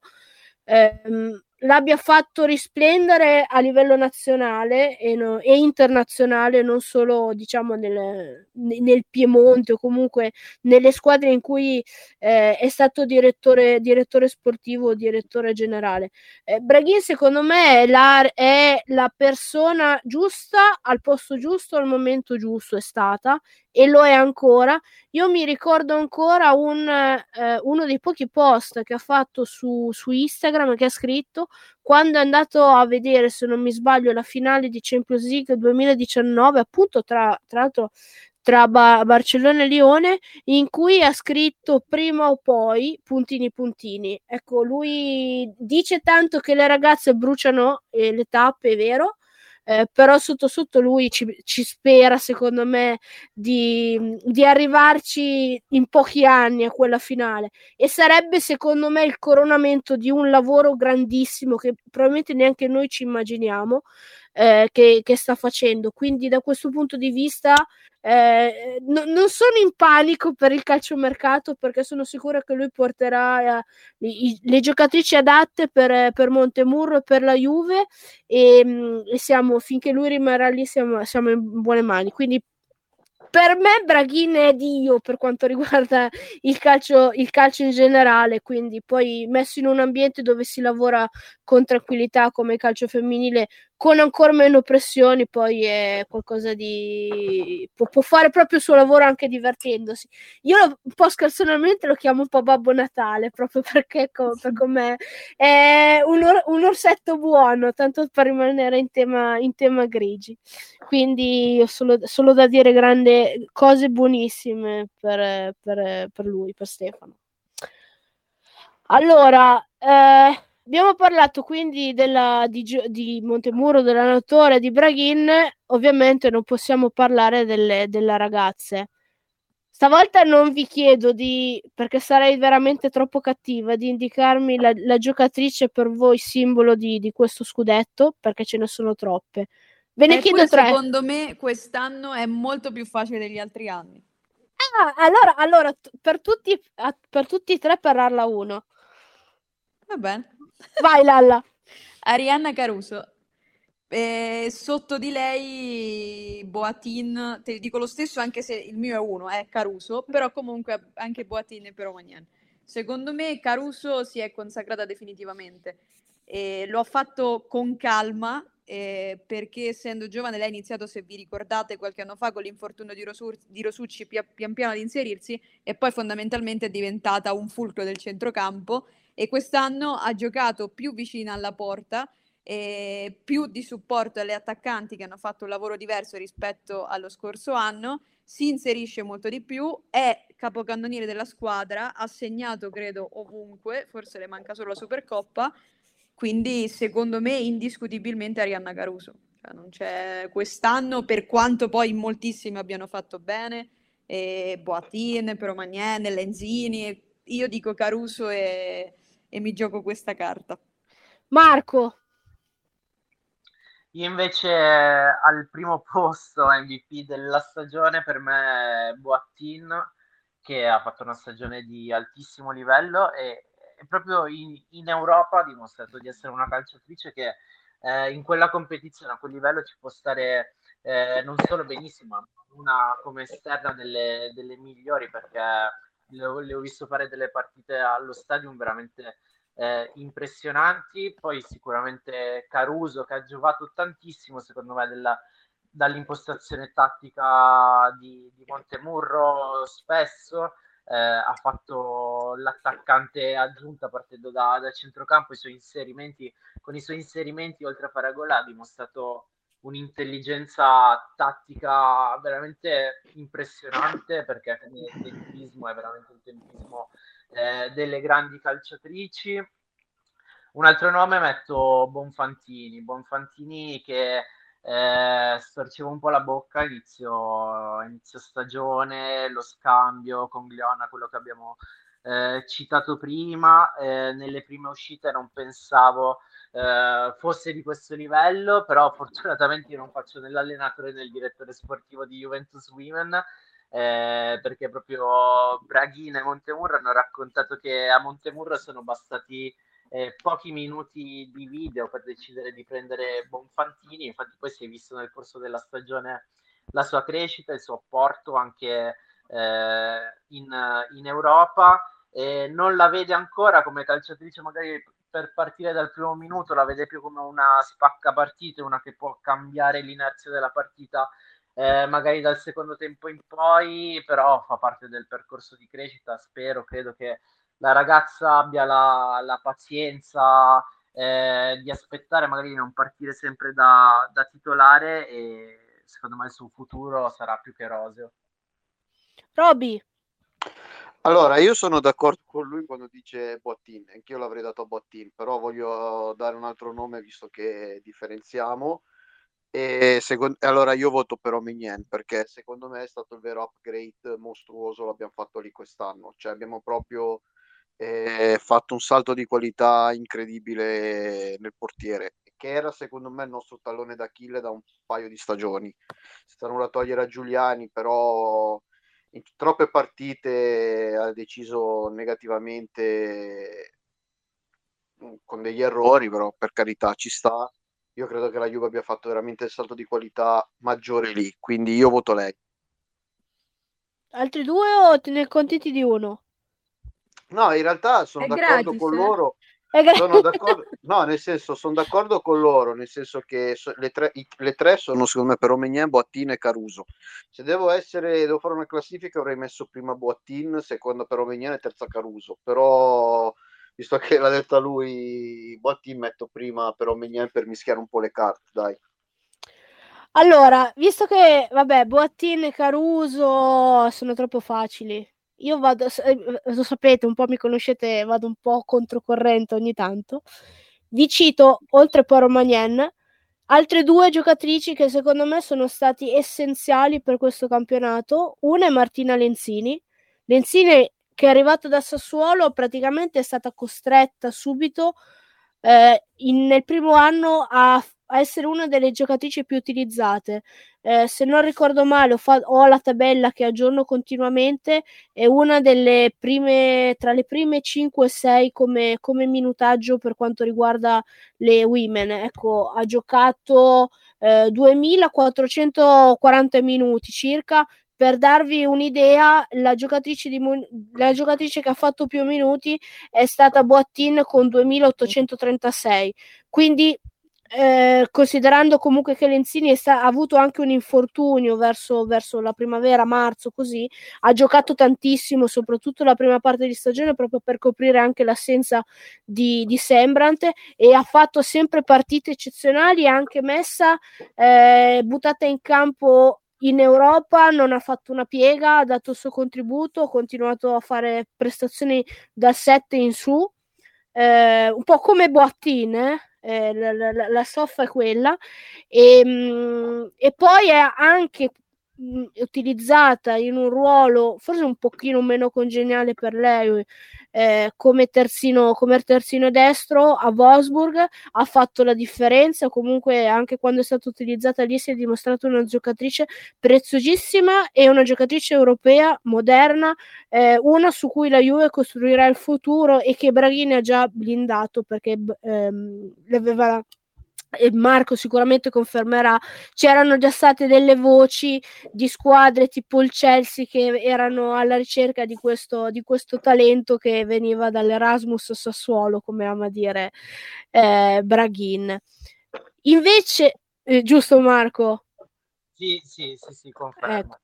Eh, l'abbia fatto risplendere a livello nazionale e, no, e internazionale, non solo diciamo nel, nel, Piemonte o comunque nelle squadre in cui eh, è stato direttore, direttore sportivo o direttore generale. Eh, Braghin secondo me è la, è la persona giusta al posto giusto al momento giusto, è stata e lo è ancora. Io mi ricordo ancora un, eh, uno dei pochi post che ha fatto su, su Instagram che ha scritto quando è andato a vedere, se non mi sbaglio, la finale di Champions League 2019, appunto tra, tra l'altro tra ba- Barcellona e Lione, in cui ha scritto prima o poi puntini puntini. Ecco, lui dice tanto che le ragazze bruciano eh, le tappe, è vero, eh, però sotto sotto lui ci, ci spera, secondo me, di, di, arrivarci in pochi anni a quella finale e sarebbe, secondo me, il coronamento di un lavoro grandissimo che probabilmente neanche noi ci immaginiamo eh, che, che, sta facendo. Quindi da questo punto di vista eh, no, non sono in panico per il calciomercato perché sono sicura che lui porterà eh, i, le giocatrici adatte per, per Montemurro e per la Juve e, mm, e siamo, finché lui rimarrà lì siamo, siamo in buone mani. Quindi per me Braghin è Dio per quanto riguarda il calcio, il calcio in generale, quindi poi messo in un ambiente dove si lavora con tranquillità come calcio femminile, con ancora meno pressioni, poi è qualcosa di... può, può fare proprio il suo lavoro anche divertendosi. Io lo, un po' scherzosamente lo chiamo un po' Babbo Natale, proprio perché com- per com'è è un, or- un, orsetto buono, tanto per rimanere in tema, in tema grigi. Quindi ho solo, solo da dire grandi cose buonissime per, per, per lui, per Stefano. Allora, eh, Abbiamo parlato quindi della, di, di Montemuro, dell'allenatore di Braghin, ovviamente non possiamo parlare delle, delle ragazze. Stavolta non vi chiedo di, perché sarei veramente troppo cattiva, di indicarmi la, la giocatrice per voi simbolo di, di, questo scudetto, perché ce ne sono troppe. Ve ne chiedo tre. Secondo me quest'anno è molto più facile degli altri anni. Ah, allora, allora per, tutti, per tutti e tre parlarla uno. Va bene. Vai Lalla. Arianna Caruso. Eh, sotto di lei Boatin, te dico lo stesso anche se il mio è uno, è Caruso, però comunque anche Boatin e Peromagnan. Secondo me Caruso si è consacrata definitivamente. Eh, lo ha fatto con calma eh, perché essendo giovane lei ha iniziato, se vi ricordate, qualche anno fa con l'infortunio di, Rosur- di Rosucci pia- pian piano ad inserirsi e poi fondamentalmente è diventata un fulcro del centrocampo e quest'anno ha giocato più vicina alla porta, eh, più di supporto alle attaccanti che hanno fatto un lavoro diverso rispetto allo scorso anno, si inserisce molto di più, è capocannoniere della squadra, ha segnato credo ovunque, forse le manca solo la Supercoppa, quindi secondo me indiscutibilmente Arianna Caruso. Cioè, non c'è quest'anno, per quanto poi moltissimi abbiano fatto bene, eh, Boatin, Peromagnen, Lenzini, io dico Caruso e, e mi gioco questa carta. Marco. Io invece al primo posto MVP della stagione per me è Boattin che ha fatto una stagione di altissimo livello e, e proprio in, in, Europa ha dimostrato di essere una calciatrice che eh, in quella competizione a quel livello ci può stare eh, non solo benissimo, ma una come esterna delle, delle migliori perché le ho, le ho visto fare delle partite allo stadium veramente eh, impressionanti. Poi sicuramente Caruso che ha giovato tantissimo, secondo me, della, dall'impostazione tattica di, di Montemurro spesso. Eh, ha fatto l'attaccante aggiunta partendo da, da centrocampo i suoi inserimenti con i suoi inserimenti oltre a fare gol ha dimostrato un'intelligenza tattica veramente impressionante perché il tempismo è veramente un tempismo eh, delle grandi calciatrici. Un altro nome metto Bonfantini, Bonfantini che eh, storceva un po' la bocca inizio, inizio stagione, lo scambio con Gliona, quello che abbiamo eh, citato prima, eh, nelle prime uscite non pensavo eh, fosse di questo livello, però fortunatamente io non faccio né l'allenatore né il direttore sportivo di Juventus Women, eh, perché proprio Braghina e Montemurro hanno raccontato che a Montemurro sono bastati eh, pochi minuti di video per decidere di prendere Bonfantini, infatti poi si è visto nel corso della stagione la sua crescita, il suo apporto anche eh, in, in, Europa. E non la vede ancora come calciatrice magari per partire dal primo minuto, la vede più come una spacca partite, una che può cambiare l'inerzia della partita eh, magari dal secondo tempo in poi, però fa parte del percorso di crescita, spero, credo che la ragazza abbia la, la pazienza eh, di aspettare, magari di non partire sempre da, da titolare e secondo me il suo futuro sarà più che roseo. Roby. Allora, io sono d'accordo con lui quando dice Boattin, anch'io l'avrei dato a Boattin, però voglio dare un altro nome visto che differenziamo. E secondo, allora io voto per Omignen perché secondo me è stato il vero upgrade mostruoso, l'abbiamo fatto lì quest'anno. Cioè abbiamo proprio eh, fatto un salto di qualità incredibile nel portiere, che era secondo me il nostro tallone d'Achille da un paio di stagioni. Stanno da togliere a Giuliani, però in troppe partite ha deciso negativamente mm, con degli errori, però per carità ci sta. Io credo che la Juve abbia fatto veramente il salto di qualità maggiore lì, quindi io voto lei. Altri due o te ne contenti di uno? No, in realtà sono È d'accordo gratis, con eh? loro. Sono d'accordo, no, nel senso, sono d'accordo con loro, nel senso che le tre, le tre sono secondo me per Omegnan, Boattin e Caruso. Se devo essere, devo fare una classifica, avrei messo prima Boattin, seconda per Omegnan e terza Caruso. Però, visto che l'ha detta lui, Boattin metto prima per Omegnan per mischiare un po' le carte, dai. Allora, visto che, vabbè, Boattin e Caruso sono troppo facili, io vado, eh, lo sapete, un po' mi conoscete, vado un po' controcorrente ogni tanto. Vi cito, oltre poi Romanien, altre due giocatrici che secondo me sono stati essenziali per questo campionato. Una è Martina Lenzini. Lenzini che è arrivata da Sassuolo praticamente è stata costretta subito eh, in, nel primo anno a a essere una delle giocatrici più utilizzate. Eh, se non ricordo male, ho, fa- ho, la tabella che aggiorno continuamente. È una delle prime, tra le prime 5 e 6 come, come minutaggio per quanto riguarda le women. Ecco, ha giocato eh, 2440 minuti circa. Per darvi un'idea, la giocatrice, di, la giocatrice che ha fatto più minuti è stata Boattin con 2836. Quindi eh, considerando comunque che Lenzini sta- ha avuto anche un infortunio verso, verso, la primavera, marzo, così ha giocato tantissimo, soprattutto la prima parte di stagione, proprio per coprire anche l'assenza di, di Sembrant e ha fatto sempre partite eccezionali, anche messa eh, buttata in campo in Europa non ha fatto una piega, ha dato il suo contributo, ha continuato a fare prestazioni dal 7 in su, eh, un po' come Boattin, eh? la, la, la soffa è quella, e, ehm, mh, e poi è anche mh, utilizzata in un ruolo forse un pochino meno congeniale per lei eh, come, terzino, come terzino destro a Wolfsburg ha fatto la differenza. Comunque anche quando è stata utilizzata lì si è dimostrata una giocatrice preziosissima e una giocatrice europea moderna eh, una su cui la Juve costruirà il futuro e che Braghini ha già blindato perché ehm, l'aveva e Marco sicuramente confermerà, c'erano già state delle voci di squadre tipo il Chelsea che erano alla ricerca di questo, di questo talento che veniva dall'Erasmus Sassuolo, come ama dire eh, Braghin. Invece, eh, giusto Marco? Sì, sì, sì, sì, confermo. Ecco.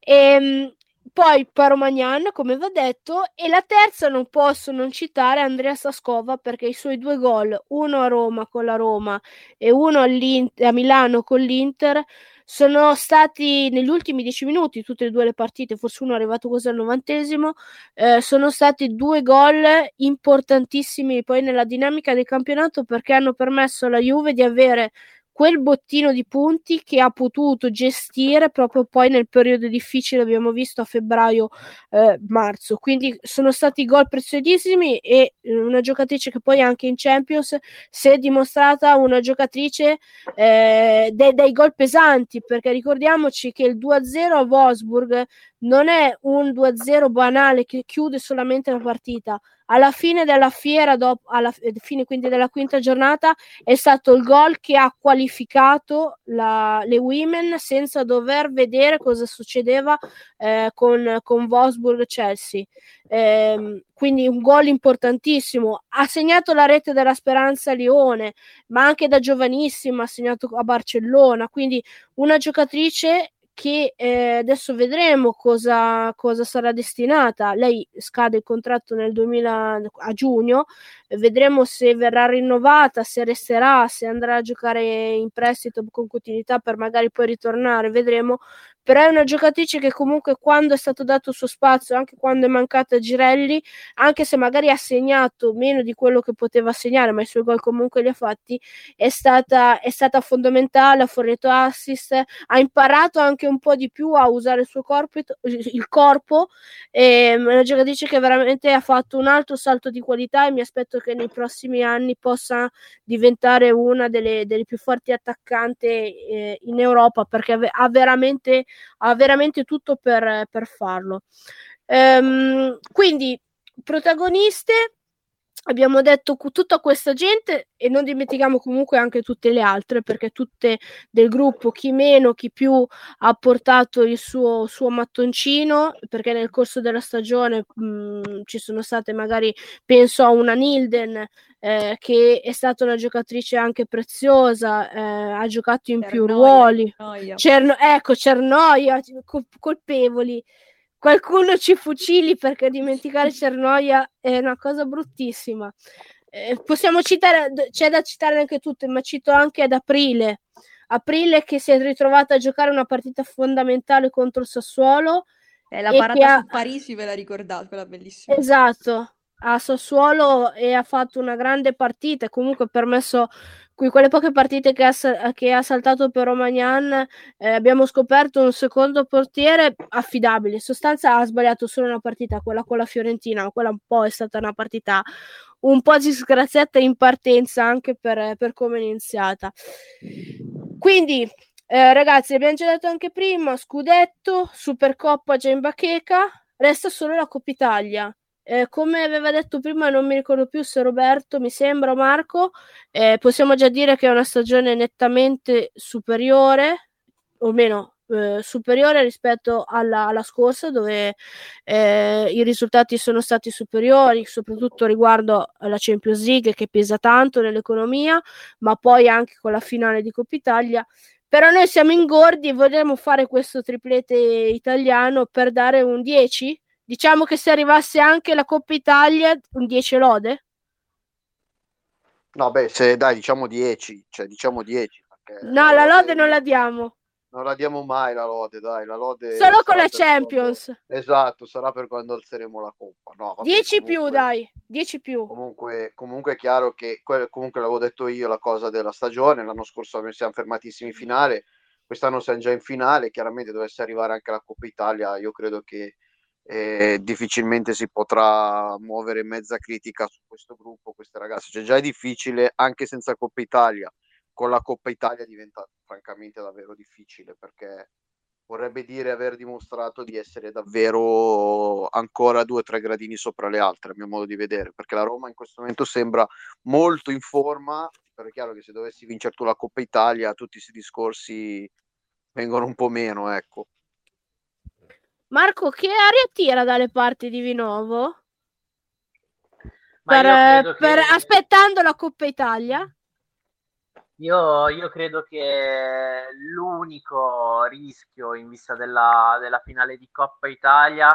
Ehm, poi Paromagnan, come va detto, e la terza non posso non citare Andrea Sascova perché i suoi due gol, uno a Roma con la Roma e uno a Milano con l'Inter, sono stati negli ultimi dieci minuti, tutte e due le partite, forse uno è arrivato quasi al novantesimo, eh, sono stati due gol importantissimi poi nella dinamica del campionato perché hanno permesso alla Juve di avere quel bottino di punti che ha potuto gestire proprio poi nel periodo difficile, abbiamo visto a febbraio-marzo. Eh, Quindi sono stati gol preziosissimi e eh, una giocatrice che poi anche in Champions si è dimostrata una giocatrice eh, de- dei gol pesanti, perché ricordiamoci che il 2-0 a Wolfsburg non è un 2-0 banale che chiude solamente la partita. Alla fine della fiera, dopo, alla fine quindi della quinta giornata, è stato il gol che ha qualificato la, le women senza dover vedere cosa succedeva eh, con, con Wolfsburg-Chelsea. Eh, quindi un gol importantissimo. Ha segnato la rete della Speranza Lione, ma anche da giovanissima ha segnato a Barcellona. Quindi una giocatrice che eh, adesso vedremo cosa, cosa, sarà destinata. Lei scade il contratto nel 2000 a giugno, vedremo se verrà rinnovata, se resterà, se andrà a giocare in prestito con continuità per magari poi ritornare, vedremo però è una giocatrice che comunque quando è stato dato il suo spazio, anche quando è mancata Girelli, anche se magari ha segnato meno di quello che poteva segnare, ma i suoi gol comunque li ha fatti, è stata, è stata fondamentale, ha fornito assist, ha imparato anche un po' di più a usare il suo corpo, il corpo. È una giocatrice che veramente ha fatto un altro salto di qualità e mi aspetto che nei prossimi anni possa diventare una delle, delle più forti attaccanti eh, in Europa perché ha veramente ha veramente tutto per, per farlo. Ehm, quindi, protagoniste, abbiamo detto tutta questa gente e non dimentichiamo comunque anche tutte le altre perché tutte del gruppo chi meno chi più ha portato il suo, suo mattoncino perché nel corso della stagione mh, mm, ci sono state magari penso a una Nilden eh, che è stata una giocatrice anche preziosa, eh, ha giocato in Cernoia, più ruoli. Cerno- ecco, Cernoia, colpevoli. Qualcuno ci fucili perché dimenticare Cernoia è una cosa bruttissima. Eh, possiamo citare, c'è da citare anche tutte, ma cito anche ad aprile. Aprile che si è ritrovata a giocare una partita fondamentale contro il Sassuolo. Eh, la parata ha... su Parisi, ve la ricordate, quella bellissima. Esatto, a Sassuolo e ha fatto una grande partita comunque ha permesso quelle poche partite che ha, che ha saltato per Romagnan eh, abbiamo scoperto un secondo portiere affidabile. In sostanza ha sbagliato solo una partita quella con la Fiorentina quella un po' è stata una partita un po' disgraziata in partenza anche per, per come è iniziata. Quindi eh, ragazzi abbiamo già detto anche prima scudetto Supercoppa già in bacheca resta solo la Coppa Italia eh, come aveva detto prima, non mi ricordo più se Roberto, mi sembra, Marco, eh, possiamo già dire che è una stagione nettamente superiore, o meno eh, superiore rispetto alla, alla scorsa, dove eh, i risultati sono stati superiori, soprattutto riguardo alla Champions League, che pesa tanto nell'economia, ma poi anche con la finale di Coppa Italia. Però noi siamo ingordi e vorremmo fare questo triplete italiano per dare un 10 Diciamo che se arrivasse anche la Coppa Italia, un 10 lode? No, beh, se dai, diciamo 10, cioè diciamo 10. No, la lode non la diamo. Non la diamo mai la lode, dai, la lode Solo con la Champions. Quando... Esatto, sarà per quando alzeremo la coppa. No, vabbè, 10 comunque, più, dai, 10 più. Comunque, comunque è chiaro che, comunque l'avevo detto io, la cosa della stagione, l'anno scorso siamo fermatissimi in finale, quest'anno siamo già in finale, chiaramente dovesse arrivare anche la Coppa Italia, io credo che eh, difficilmente si potrà muovere mezza critica su questo gruppo, queste ragazze. Cioè, già è difficile anche senza Coppa Italia. Con la Coppa Italia diventa francamente davvero difficile perché vorrebbe dire aver dimostrato di essere davvero ancora due o tre gradini sopra le altre, a mio modo di vedere, perché la Roma in questo momento sembra molto in forma, però è chiaro che se dovessi vincere tu la Coppa Italia tutti questi discorsi vengono un po' meno, ecco. Marco, che aria tira dalle parti di Vinovo? Per, per, aspettando la Coppa Italia? Io, io, credo che l'unico rischio in vista della, della, finale di Coppa Italia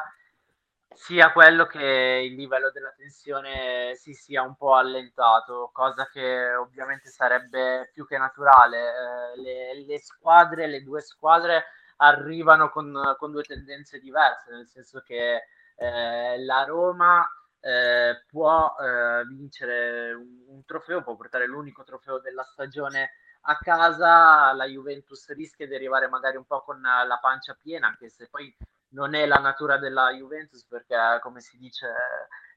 sia quello che il livello della tensione si sia un po' allentato, cosa che ovviamente sarebbe più che naturale. Eh, le, le squadre, le due squadre arrivano con, con due tendenze diverse, nel senso che eh, la Roma eh, può eh, vincere un, un, trofeo, può portare l'unico trofeo della stagione a casa, la Juventus rischia di arrivare magari un po' con la pancia piena, anche se poi non è la natura della Juventus, perché come si dice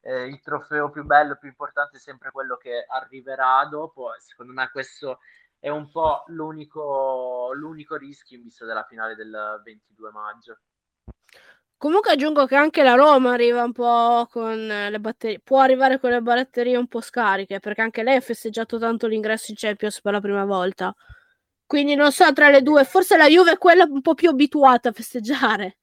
eh, il trofeo più bello, più importante è sempre quello che arriverà dopo. Secondo me questo è un po' l'unico, l'unico rischio in vista della finale del 22 maggio. Comunque aggiungo che anche la Roma arriva un po' con le batterie, può arrivare con le batterie un po' scariche, perché anche lei ha festeggiato tanto l'ingresso in Champions per la prima volta. Quindi non so tra le due, forse la Juve è quella un po' più abituata a festeggiare.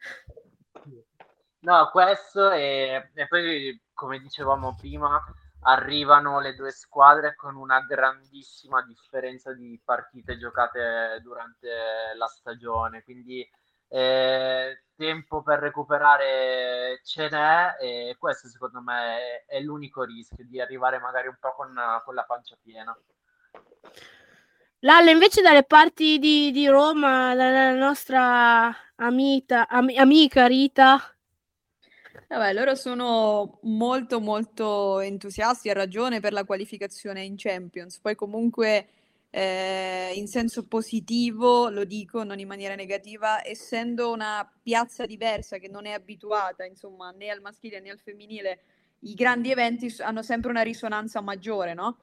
No, questo e, e poi, come dicevamo prima, arrivano le due squadre con una grandissima differenza di partite giocate durante la stagione, quindi eh, tempo per recuperare ce n'è e questo secondo me è, è l'unico rischio di arrivare magari un po' con, con la pancia piena. Lalle, invece dalle parti di, di Roma, dalla nostra amita, am, amica Rita, Vabbè, loro sono molto molto entusiasti, a ragione per la qualificazione in Champions. Poi comunque eh, in senso positivo, lo dico, non in maniera negativa, essendo una piazza diversa che non è abituata, insomma, né al maschile né al femminile, i grandi eventi hanno sempre una risonanza maggiore, no?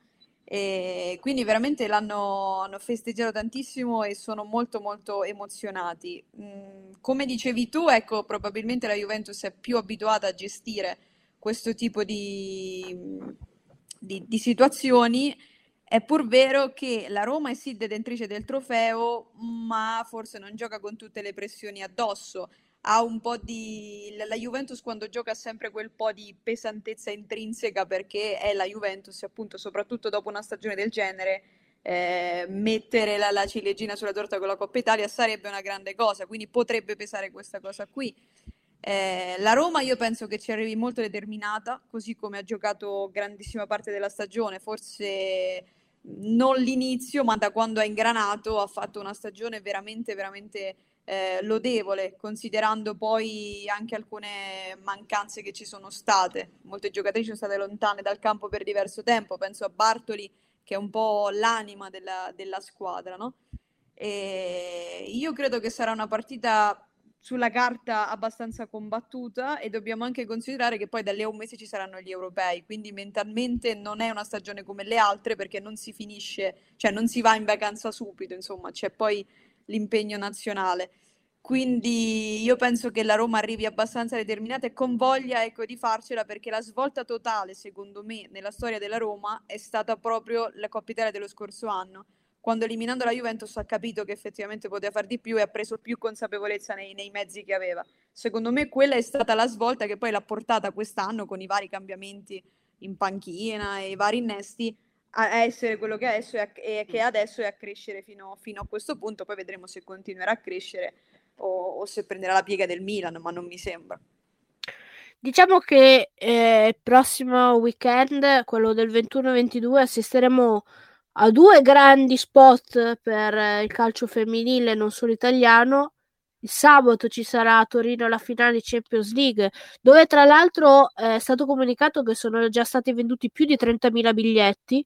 E quindi veramente l'hanno hanno festeggiato tantissimo e sono molto molto emozionati. Mm, come dicevi tu, ecco, probabilmente la Juventus è più abituata a gestire questo tipo di, di, di situazioni. È pur vero che la Roma è sì detentrice del trofeo, ma forse non gioca con tutte le pressioni addosso ha un po' di... La Juventus quando gioca ha sempre quel po' di pesantezza intrinseca perché è la Juventus, appunto, soprattutto dopo una stagione del genere, eh, mettere la, la, ciliegina sulla torta con la Coppa Italia sarebbe una grande cosa, quindi potrebbe pesare questa cosa qui. Eh, la Roma io penso che ci arrivi molto determinata, così come ha giocato grandissima parte della stagione, forse non l'inizio, ma da quando ha ingranato ha fatto una stagione veramente, veramente eh, lodevole, considerando poi anche alcune mancanze che ci sono state. Molte giocatrici sono state lontane dal campo per diverso tempo, penso a Bartoli che è un po' l'anima della, della squadra, no? E io credo che sarà una partita sulla carta abbastanza combattuta e dobbiamo anche considerare che poi da lì a un mese ci saranno gli europei, quindi mentalmente non è una stagione come le altre perché non si finisce, cioè non si va in vacanza subito, insomma, c'è poi l'impegno nazionale. Quindi io penso che la Roma arrivi abbastanza determinata e con voglia ecco, di farcela perché la svolta totale, secondo me, nella storia della Roma è stata proprio la Coppa Italia dello scorso anno, quando eliminando la Juventus ha capito che effettivamente poteva far di più e ha preso più consapevolezza nei, nei mezzi che aveva. Secondo me quella è stata la svolta che poi l'ha portata quest'anno con i vari cambiamenti in panchina e i vari innesti a essere quello che adesso è, e che adesso è a crescere fino, fino, a questo punto, poi vedremo se continuerà a crescere o, o, se prenderà la piega del Milan, ma non mi sembra. Diciamo che eh, il prossimo weekend, quello del 21-22, assisteremo a due grandi spot per eh, il calcio femminile, non solo italiano. Il sabato ci sarà a Torino la finale Champions League, dove tra l'altro è stato comunicato che sono già stati venduti più di 30.000 biglietti,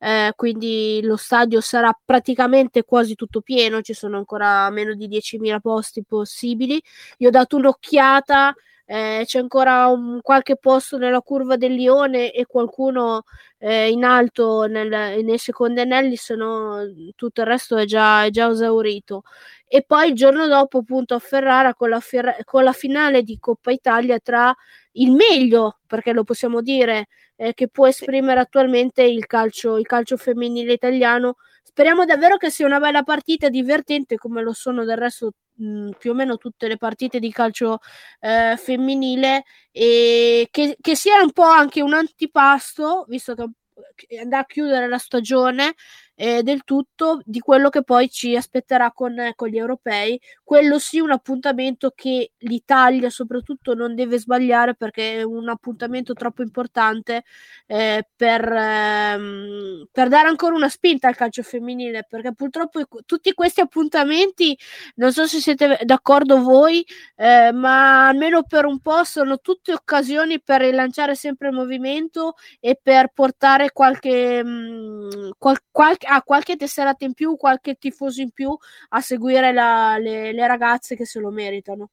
eh, quindi lo stadio sarà praticamente quasi tutto pieno, ci sono ancora meno di 10.000 posti possibili. Io ho dato un'occhiata eh, c'è ancora un, qualche posto nella curva del Lione e qualcuno eh, in alto nel, nei secondi anelli, se no tutto il resto è già, è già esaurito. E poi il giorno dopo, appunto, a Ferrara con la, con la finale di Coppa Italia tra il meglio, perché lo possiamo dire, eh, che può esprimere attualmente il calcio, il calcio femminile italiano. Speriamo davvero che sia una bella partita divertente, come lo sono del resto mh, più o meno tutte le partite di calcio eh, femminile e che, che, sia un po' anche un antipasto, visto che andrà a chiudere la stagione eh, del tutto di quello che poi ci aspetterà con, con, gli europei. Quello sì, un appuntamento che l'Italia soprattutto non deve sbagliare perché è un appuntamento troppo importante eh, per, ehm, per, dare ancora una spinta al calcio femminile. Perché purtroppo tutti questi appuntamenti, non so se siete d'accordo voi, eh, ma almeno per un po' sono tutte occasioni per rilanciare sempre il movimento e per portare qualche, mh, mm, qual- qualche ha qualche tesserata in più, qualche tifoso in più a seguire la, le, le ragazze che se lo meritano.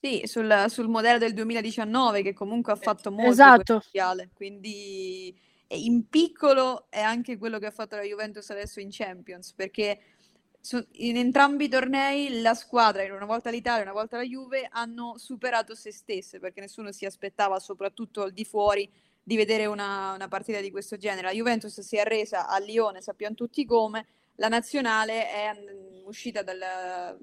Sì, sul, sul, modello del 2019 che comunque ha fatto molto esatto. potenziale, quindi in piccolo è anche quello che ha fatto la Juventus adesso in Champions, perché in entrambi i tornei la squadra, una volta l'Italia e una volta la Juve, hanno superato se stesse perché nessuno si aspettava, soprattutto al di fuori, di vedere una, una partita di questo genere. La Juventus si è arresa a Lione, sappiamo tutti come, la nazionale è uscita dal,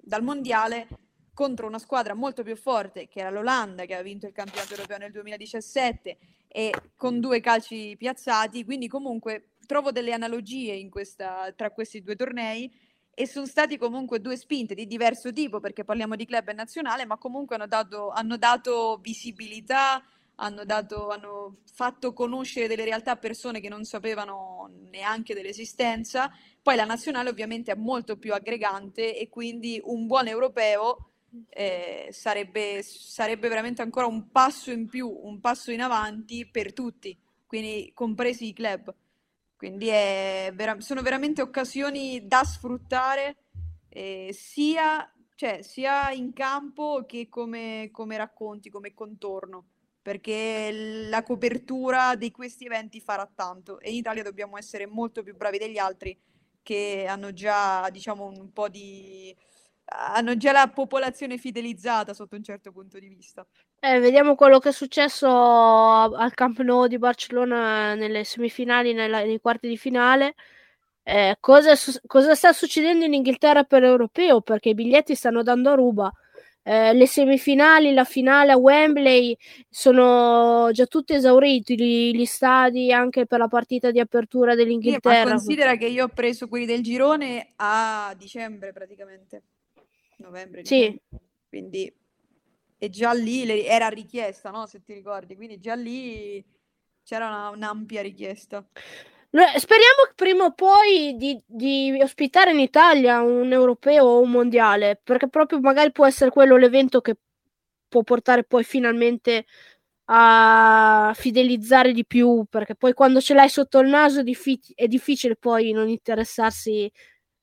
dal mondiale contro una squadra molto più forte che era l'Olanda che aveva vinto il campionato europeo nel 2017 e con due calci piazzati, quindi comunque trovo delle analogie questa, tra questi due tornei e sono stati comunque due spinte di diverso tipo perché parliamo di club e nazionale, ma comunque hanno dato, hanno dato visibilità, hanno, dato, hanno fatto conoscere delle realtà a persone che non sapevano neanche dell'esistenza. Poi la nazionale ovviamente è molto più aggregante e quindi un buon europeo eh, sarebbe, sarebbe veramente ancora un passo in più, un passo in avanti per tutti, quindi compresi i club. Quindi vera- sono veramente occasioni da sfruttare eh, sia, cioè, sia, in campo che come, come, racconti, come contorno, perché la copertura di questi eventi farà tanto e in Italia dobbiamo essere molto più bravi degli altri che hanno già diciamo un po' di hanno già la popolazione fidelizzata sotto un certo punto di vista. Eh, vediamo quello che è successo al Camp Nou di Barcellona nelle semifinali, nella, nei quarti di finale. Eh, cosa, cosa, sta succedendo in Inghilterra per l'europeo? Perché i biglietti stanno dando a ruba. Eh, le semifinali, la finale a Wembley sono già tutti esauriti gli, gli stadi anche per la partita di apertura dell'Inghilterra. Sì, considera che io ho preso quelli del girone a dicembre praticamente novembre, sì. quindi e già lì le, era richiesta, no? Se ti ricordi, quindi già lì c'era una, un'ampia richiesta. Speriamo prima o poi di, di, ospitare in Italia un europeo o un mondiale, perché proprio magari può essere quello l'evento che può portare poi finalmente a fidelizzare di più, perché poi quando ce l'hai sotto il naso è, diffi- è difficile poi non interessarsi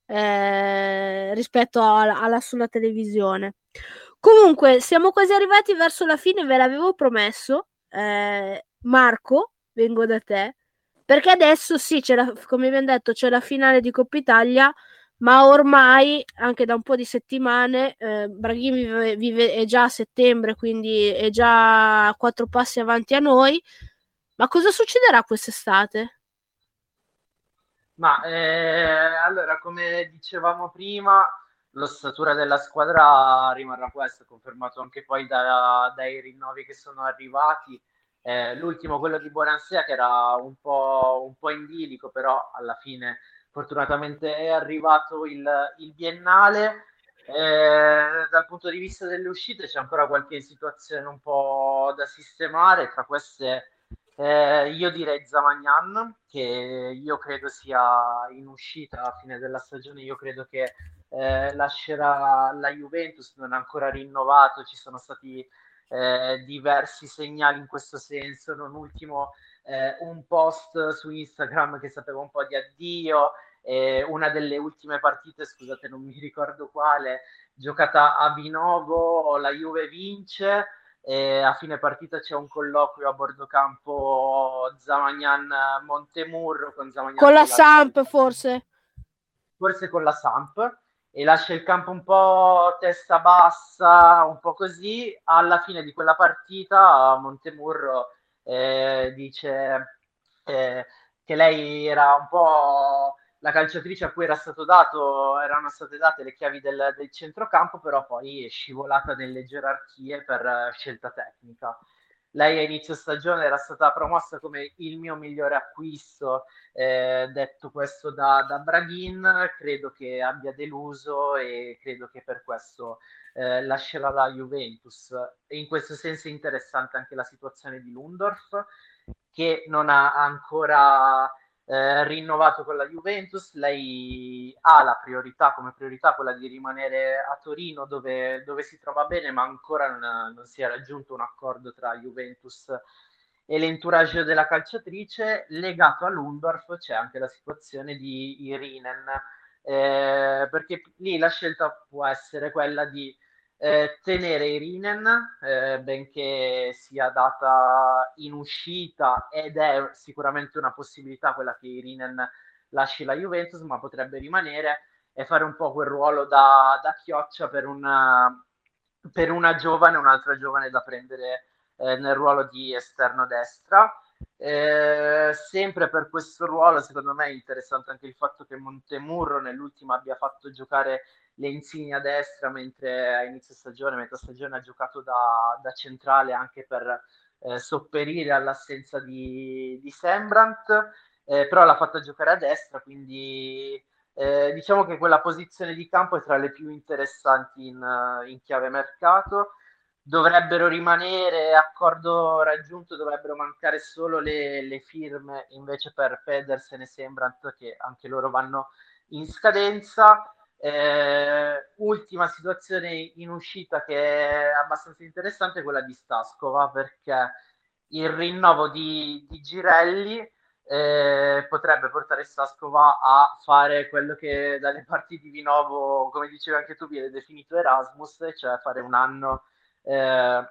eh, rispetto alla, alla sulla televisione. Comunque, siamo quasi arrivati verso la fine, ve l'avevo promesso. Eh, Marco, vengo da te, perché adesso sì, la, come abbiamo detto, c'è la finale di Coppa Italia, ma ormai anche da un po' di settimane eh, Braghini vive, vive, è già a settembre, quindi è già quattro passi avanti a noi. Ma cosa succederà quest'estate? Ma eh, allora, come dicevamo prima, l'ossatura della squadra rimarrà questa, confermato anche poi da, dai rinnovi che sono arrivati. Eh, l'ultimo, quello di Bonansea, che era un po', un po' in bilico, però alla fine fortunatamente è arrivato il, il biennale. Eh, dal punto di vista delle uscite c'è ancora qualche situazione un po' da sistemare, tra queste eh, io direi Zamagnan, che io credo sia in uscita a fine della stagione, io credo che eh, lascerà la Juventus, non ha ancora rinnovato, ci sono stati eh, diversi segnali in questo senso, non ultimo eh, un post su Instagram che sapeva un po' di addio, una delle ultime partite, scusate non mi ricordo quale, giocata a Vinovo, la Juve vince, a fine partita c'è un colloquio a bordo campo Zamagnan Montemurro con Zamagnan con la Samp forse? Forse con la Samp e lascia il campo un po' testa bassa un po' così alla fine di quella partita Montemurro eh, dice eh, che lei era un po' la calciatrice a cui era stato dato, erano state date le chiavi del, del centrocampo, però poi è scivolata nelle gerarchie per uh, scelta tecnica. Lei a inizio stagione era stata promossa come il mio migliore acquisto, eh, detto questo da, da, Braghin, credo che abbia deluso e credo che per questo eh, lascerà la Juventus. E in questo senso è interessante anche la situazione di Lundorf, che non ha ancora eh, rinnovato con la Juventus, lei ha la priorità come priorità quella di rimanere a Torino dove, dove si trova bene, ma ancora non, non, si è raggiunto un accordo tra Juventus e l'entourage della calciatrice. Legato a Lundorf c'è anche la situazione di Irinen, eh, perché lì la scelta può essere quella di eh, tenere Irinen, eh, benché sia data in uscita ed è sicuramente una possibilità quella che Irinen lasci la Juventus, ma potrebbe rimanere e fare un po' quel ruolo da, da chioccia per una, per una giovane, un'altra giovane da prendere eh, nel ruolo di esterno destra. Eh, sempre per questo ruolo, secondo me è interessante anche il fatto che Montemurro nell'ultima abbia fatto giocare le insigne a destra, mentre a inizio stagione, metà stagione ha giocato da, da centrale anche per eh, sopperire all'assenza di, di Sembrant, eh, però l'ha fatta giocare a destra, quindi eh, diciamo che quella posizione di campo è tra le più interessanti in, in chiave mercato. Dovrebbero rimanere accordo raggiunto, dovrebbero mancare solo le, le firme invece per Pedersen e Sembrant che anche loro vanno in scadenza. Eh, ultima situazione in uscita che è abbastanza interessante è quella di Stascova perché il rinnovo di, di Girelli eh, potrebbe portare Stascova a fare quello che dalle parti di Vinovo, come dicevi anche tu, viene definito Erasmus, cioè fare un anno eh,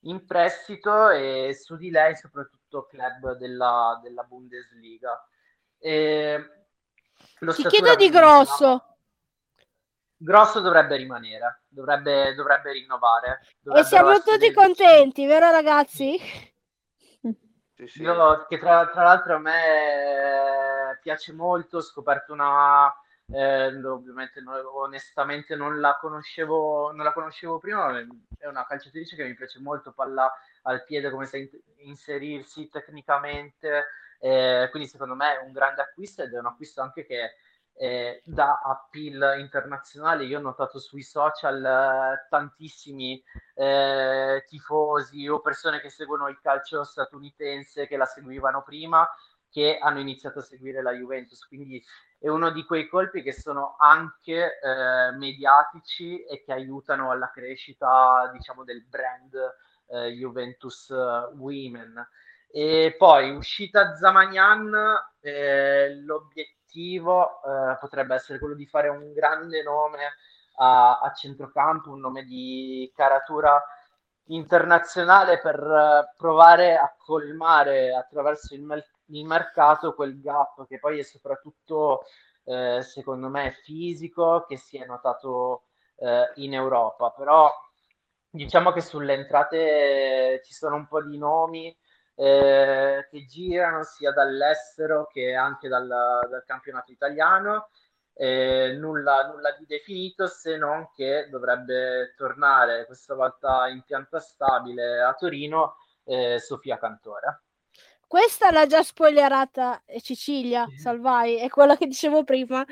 in prestito e su di lei soprattutto club della, della Bundesliga. E Ti chiedo di grosso. Grosso dovrebbe rimanere, dovrebbe, dovrebbe rinnovare. E siamo tutti contenti, vero ragazzi? Sì, sì. Io, che tra, tra, l'altro a me piace molto, ho scoperto una... Eh, ovviamente non, onestamente non la, conoscevo, non la conoscevo prima, è una calciatrice che mi piace molto, palla al piede, come sa inserirsi tecnicamente, eh, quindi secondo me è un grande acquisto ed è un acquisto anche che eh, da appeal internazionale. Io ho notato sui social eh, tantissimi eh, tifosi o persone che seguono il calcio statunitense che la seguivano prima che hanno iniziato a seguire la Juventus. Quindi è uno di quei colpi che sono anche eh, mediatici e che aiutano alla crescita, diciamo, del brand eh, Juventus eh, Women. E poi uscita Zamagnan, eh, l'obiettivo obiettivo eh, potrebbe essere quello di fare un grande nome a, a centrocampo, un nome di caratura internazionale per uh, provare a colmare attraverso il, me- il, mercato quel gap che poi è soprattutto eh, secondo me fisico che si è notato eh, in Europa però diciamo che sulle entrate ci sono un po' di nomi eh, che girano sia dall'estero che anche dal, dal campionato italiano. Eh, nulla, nulla, di definito se non che dovrebbe tornare questa volta in pianta stabile a Torino eh, Sofia Cantore. Questa l'ha già spoilerata Cecilia Salvai, è quello che dicevo prima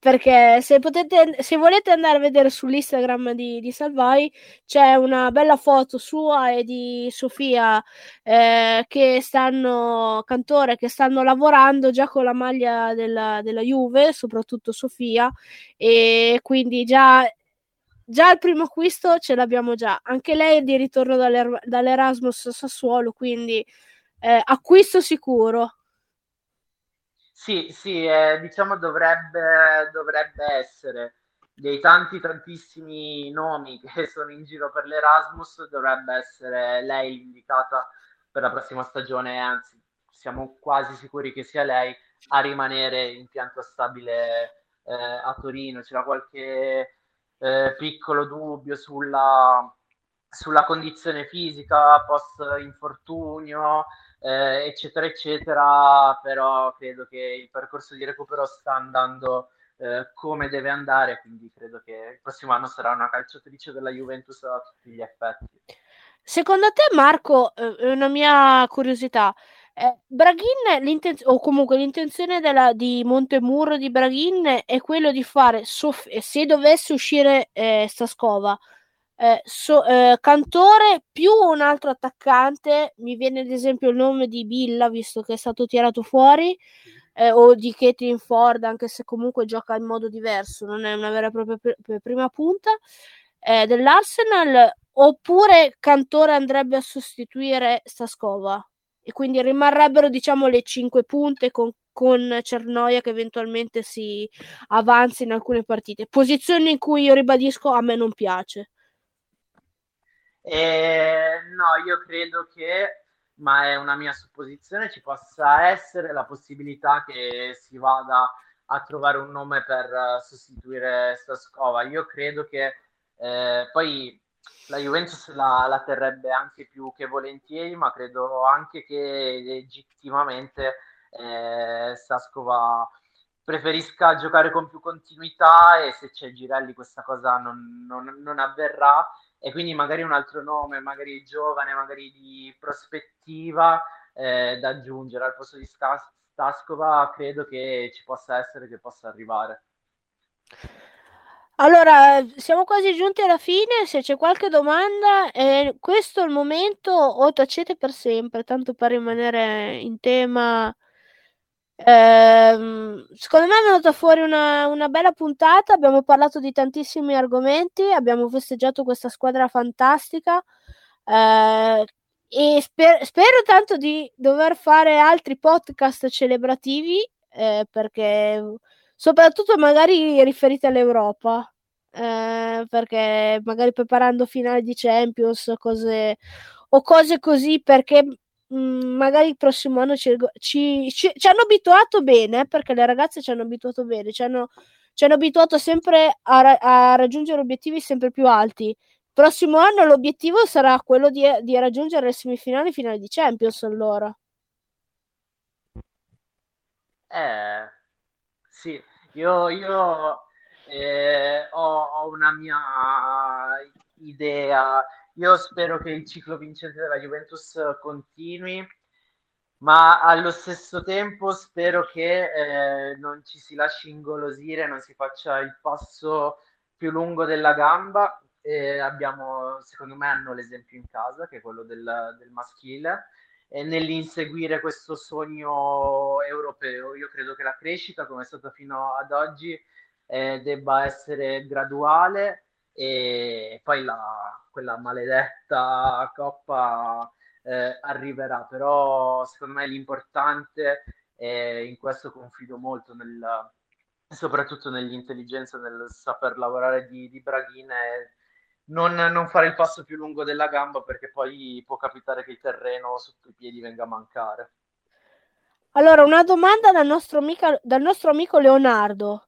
perché se, potete, se volete andare a vedere sull'Instagram di, di Salvai c'è una bella foto sua e di Sofia eh, che stanno, cantore, che stanno lavorando già con la maglia della, della Juve, soprattutto Sofia, e quindi già già il primo acquisto ce l'abbiamo già. Anche lei è di ritorno dall'er- dall'Erasmus Sassuolo, quindi eh, acquisto sicuro. Sì, sì, eh, diciamo dovrebbe, dovrebbe essere dei tanti tantissimi nomi che sono in giro per l'Erasmus, dovrebbe essere lei l'indicata per la prossima stagione, anzi siamo quasi sicuri che sia lei a rimanere in pianta stabile eh, a Torino. C'era qualche eh, piccolo dubbio sulla, sulla condizione fisica post infortunio, eh, eccetera, eccetera, però credo che il percorso di recupero sta andando eh, come deve andare, quindi credo che il prossimo anno sarà una calciatrice della Juventus a tutti gli effetti. Secondo te, Marco, eh, una mia curiosità. Eh, Braghin, o comunque l'intenzione della, di Montemurro di Braghin è quello di fare, soff- se dovesse uscire eh, Staskova, eh, so, eh, cantore più un altro attaccante, mi viene ad esempio il nome di Billa, visto che è stato tirato fuori, eh, o di Caitlin Ford, anche se comunque gioca in modo diverso, non è una vera e propria pr- prima punta eh, dell'Arsenal, oppure Cantore andrebbe a sostituire Staskova e quindi rimarrebbero diciamo le cinque punte con con Cernoia che eventualmente si avanza in alcune partite. Posizione in cui io ribadisco a me non piace. Eh, no, io credo che, ma è una mia supposizione, ci possa essere la possibilità che si vada a trovare un nome per uh, sostituire Staskova. Io credo che eh, poi la Juventus la, la, terrebbe anche più che volentieri, ma credo anche che legittimamente eh, Staskova preferisca giocare con più continuità e se c'è Girelli questa cosa non, non, non avverrà e quindi magari un altro nome, magari giovane, magari di prospettiva eh, da aggiungere al posto di Stas- Staskova credo che ci possa essere, che possa arrivare. Allora, siamo quasi giunti alla fine, se c'è qualche domanda, eh, questo è il momento o tacete per sempre, tanto per rimanere in tema. Eh, secondo me è venuta fuori una, una, bella puntata, abbiamo parlato di tantissimi argomenti, abbiamo festeggiato questa squadra fantastica eh, e sper- spero tanto di dover fare altri podcast celebrativi eh, perché soprattutto magari riferite all'Europa, eh, perché magari preparando finale di Champions cose, o cose così, perché mm, magari il prossimo anno ci, ci, ci, ci, hanno abituato bene, perché le ragazze ci hanno abituato bene, ci hanno, hanno abituato sempre a, a raggiungere obiettivi sempre più alti. Il prossimo anno l'obiettivo sarà quello di, di raggiungere le semifinali finali di Champions allora. Eh, sì, io, io eh, ho, ho, una mia idea. Io spero che il ciclo vincente della Juventus continui, ma allo stesso tempo spero che eh, non ci si lasci ingolosire, non si faccia il passo più lungo della gamba. Eh, abbiamo, secondo me, hanno l'esempio in casa, che è quello del, del maschile eh, nell'inseguire questo sogno europeo. Io credo che la crescita, come è stata fino ad oggi, eh, debba essere graduale e poi la, quella maledetta coppa eh, arriverà. Però secondo me l'importante, e in questo confido molto nel, soprattutto nell'intelligenza, nel saper lavorare di, di Braghina e non, non, fare il passo più lungo della gamba perché poi può capitare che il terreno sotto i piedi venga a mancare. Allora, una domanda dal nostro, amica, dal nostro amico Leonardo.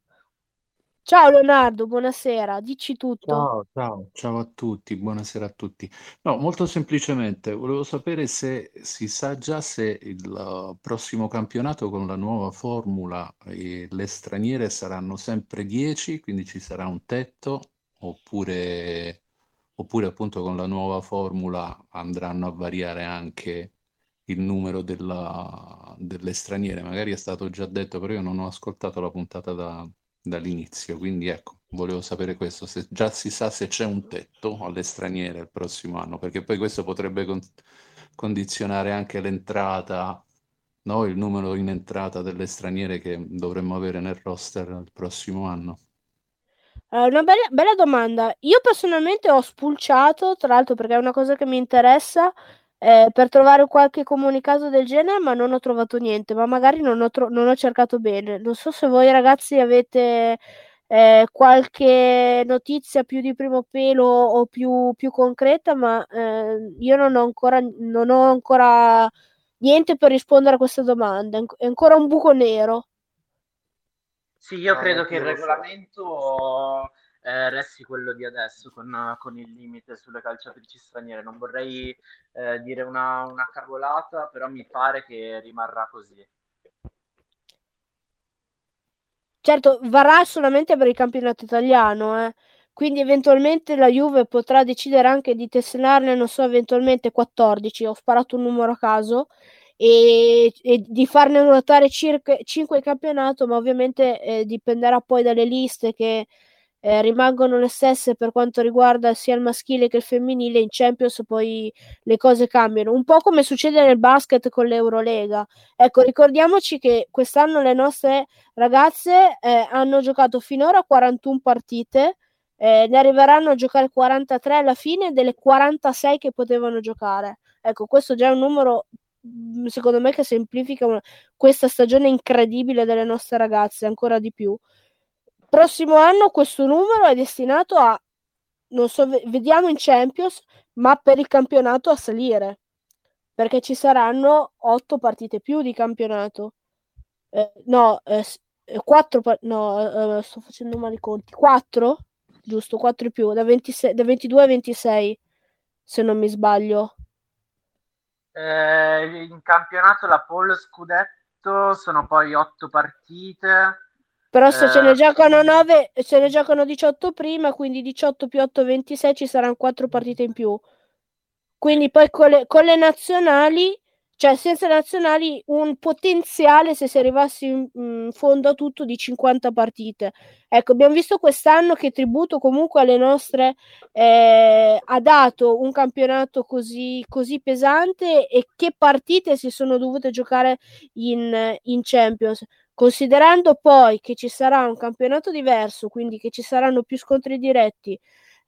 Ciao Leonardo, buonasera, dici tutto. Ciao, ciao, ciao a tutti, buonasera a tutti. No, molto semplicemente, volevo sapere se si sa già se il prossimo campionato con la nuova formula e le straniere saranno sempre 10, quindi ci sarà un tetto, oppure oppure appunto con la nuova formula andranno a variare anche il numero della, delle straniere. Magari è stato già detto, però io non ho ascoltato la puntata da, dall'inizio, quindi ecco, volevo sapere questo, se già si sa se c'è un tetto alle straniere il prossimo anno, perché poi questo potrebbe con- condizionare anche l'entrata, no? il numero in entrata delle straniere che dovremmo avere nel roster il prossimo anno. Uh, una bella, bella domanda. Io personalmente ho spulciato, tra l'altro perché è una cosa che mi interessa, eh, per trovare qualche comunicato del genere, ma non ho trovato niente, ma magari non ho, tro- non ho cercato bene. Non so se voi ragazzi avete eh, qualche notizia più di primo pelo o più, più concreta, ma eh, io non ho, ancora, non ho ancora niente per rispondere a questa domanda. È ancora un buco nero. Sì, io credo che il regolamento eh, resti quello di adesso con, con, il limite sulle calciatrici straniere. Non vorrei eh, dire una, una cavolata, però mi pare che rimarrà così. Certo, varrà solamente per il campionato italiano, eh. quindi eventualmente la Juve potrà decidere anche di tesserarne, non so, eventualmente 14, ho sparato un numero a caso, e, e di farne ruotare circa 5 in campionato, ma ovviamente eh, dipenderà poi dalle liste che eh, rimangono le stesse per quanto riguarda sia il maschile che il femminile. In Champions poi le cose cambiano, un po' come succede nel basket con l'Eurolega. Ecco, ricordiamoci che quest'anno le nostre ragazze eh, hanno giocato finora 41 partite. Eh, ne arriveranno a giocare 43 alla fine delle 46 che potevano giocare. Ecco, questo già è un numero Mhmm, secondo me che semplifica una, questa stagione incredibile delle nostre ragazze ancora di più. Prossimo anno questo numero è destinato a non so, vediamo in Champions, ma per il campionato a salire perché ci saranno otto partite più di campionato. Eh, no, eh, 4, no, uh, sto facendo male i conti, 4, giusto, 4 in più, da, 26, da 22 a 26, se non mi sbaglio. Eh, in campionato la pole scudetto sono poi 8 partite. Però se eh, ce ne giocano 9, se ne giocano 18 prima, quindi 18 più 8, 26, ci saranno 4 partite in più. Quindi poi con le, con le nazionali cioè senza nazionali un potenziale se si arrivassi in, in, fondo a tutto di 50 partite. Ecco, abbiamo visto quest'anno che tributo comunque alle nostre eh, ha dato un campionato così, così, pesante e che partite si sono dovute giocare in, in Champions. Considerando poi che ci sarà un campionato diverso, quindi che ci saranno più scontri diretti,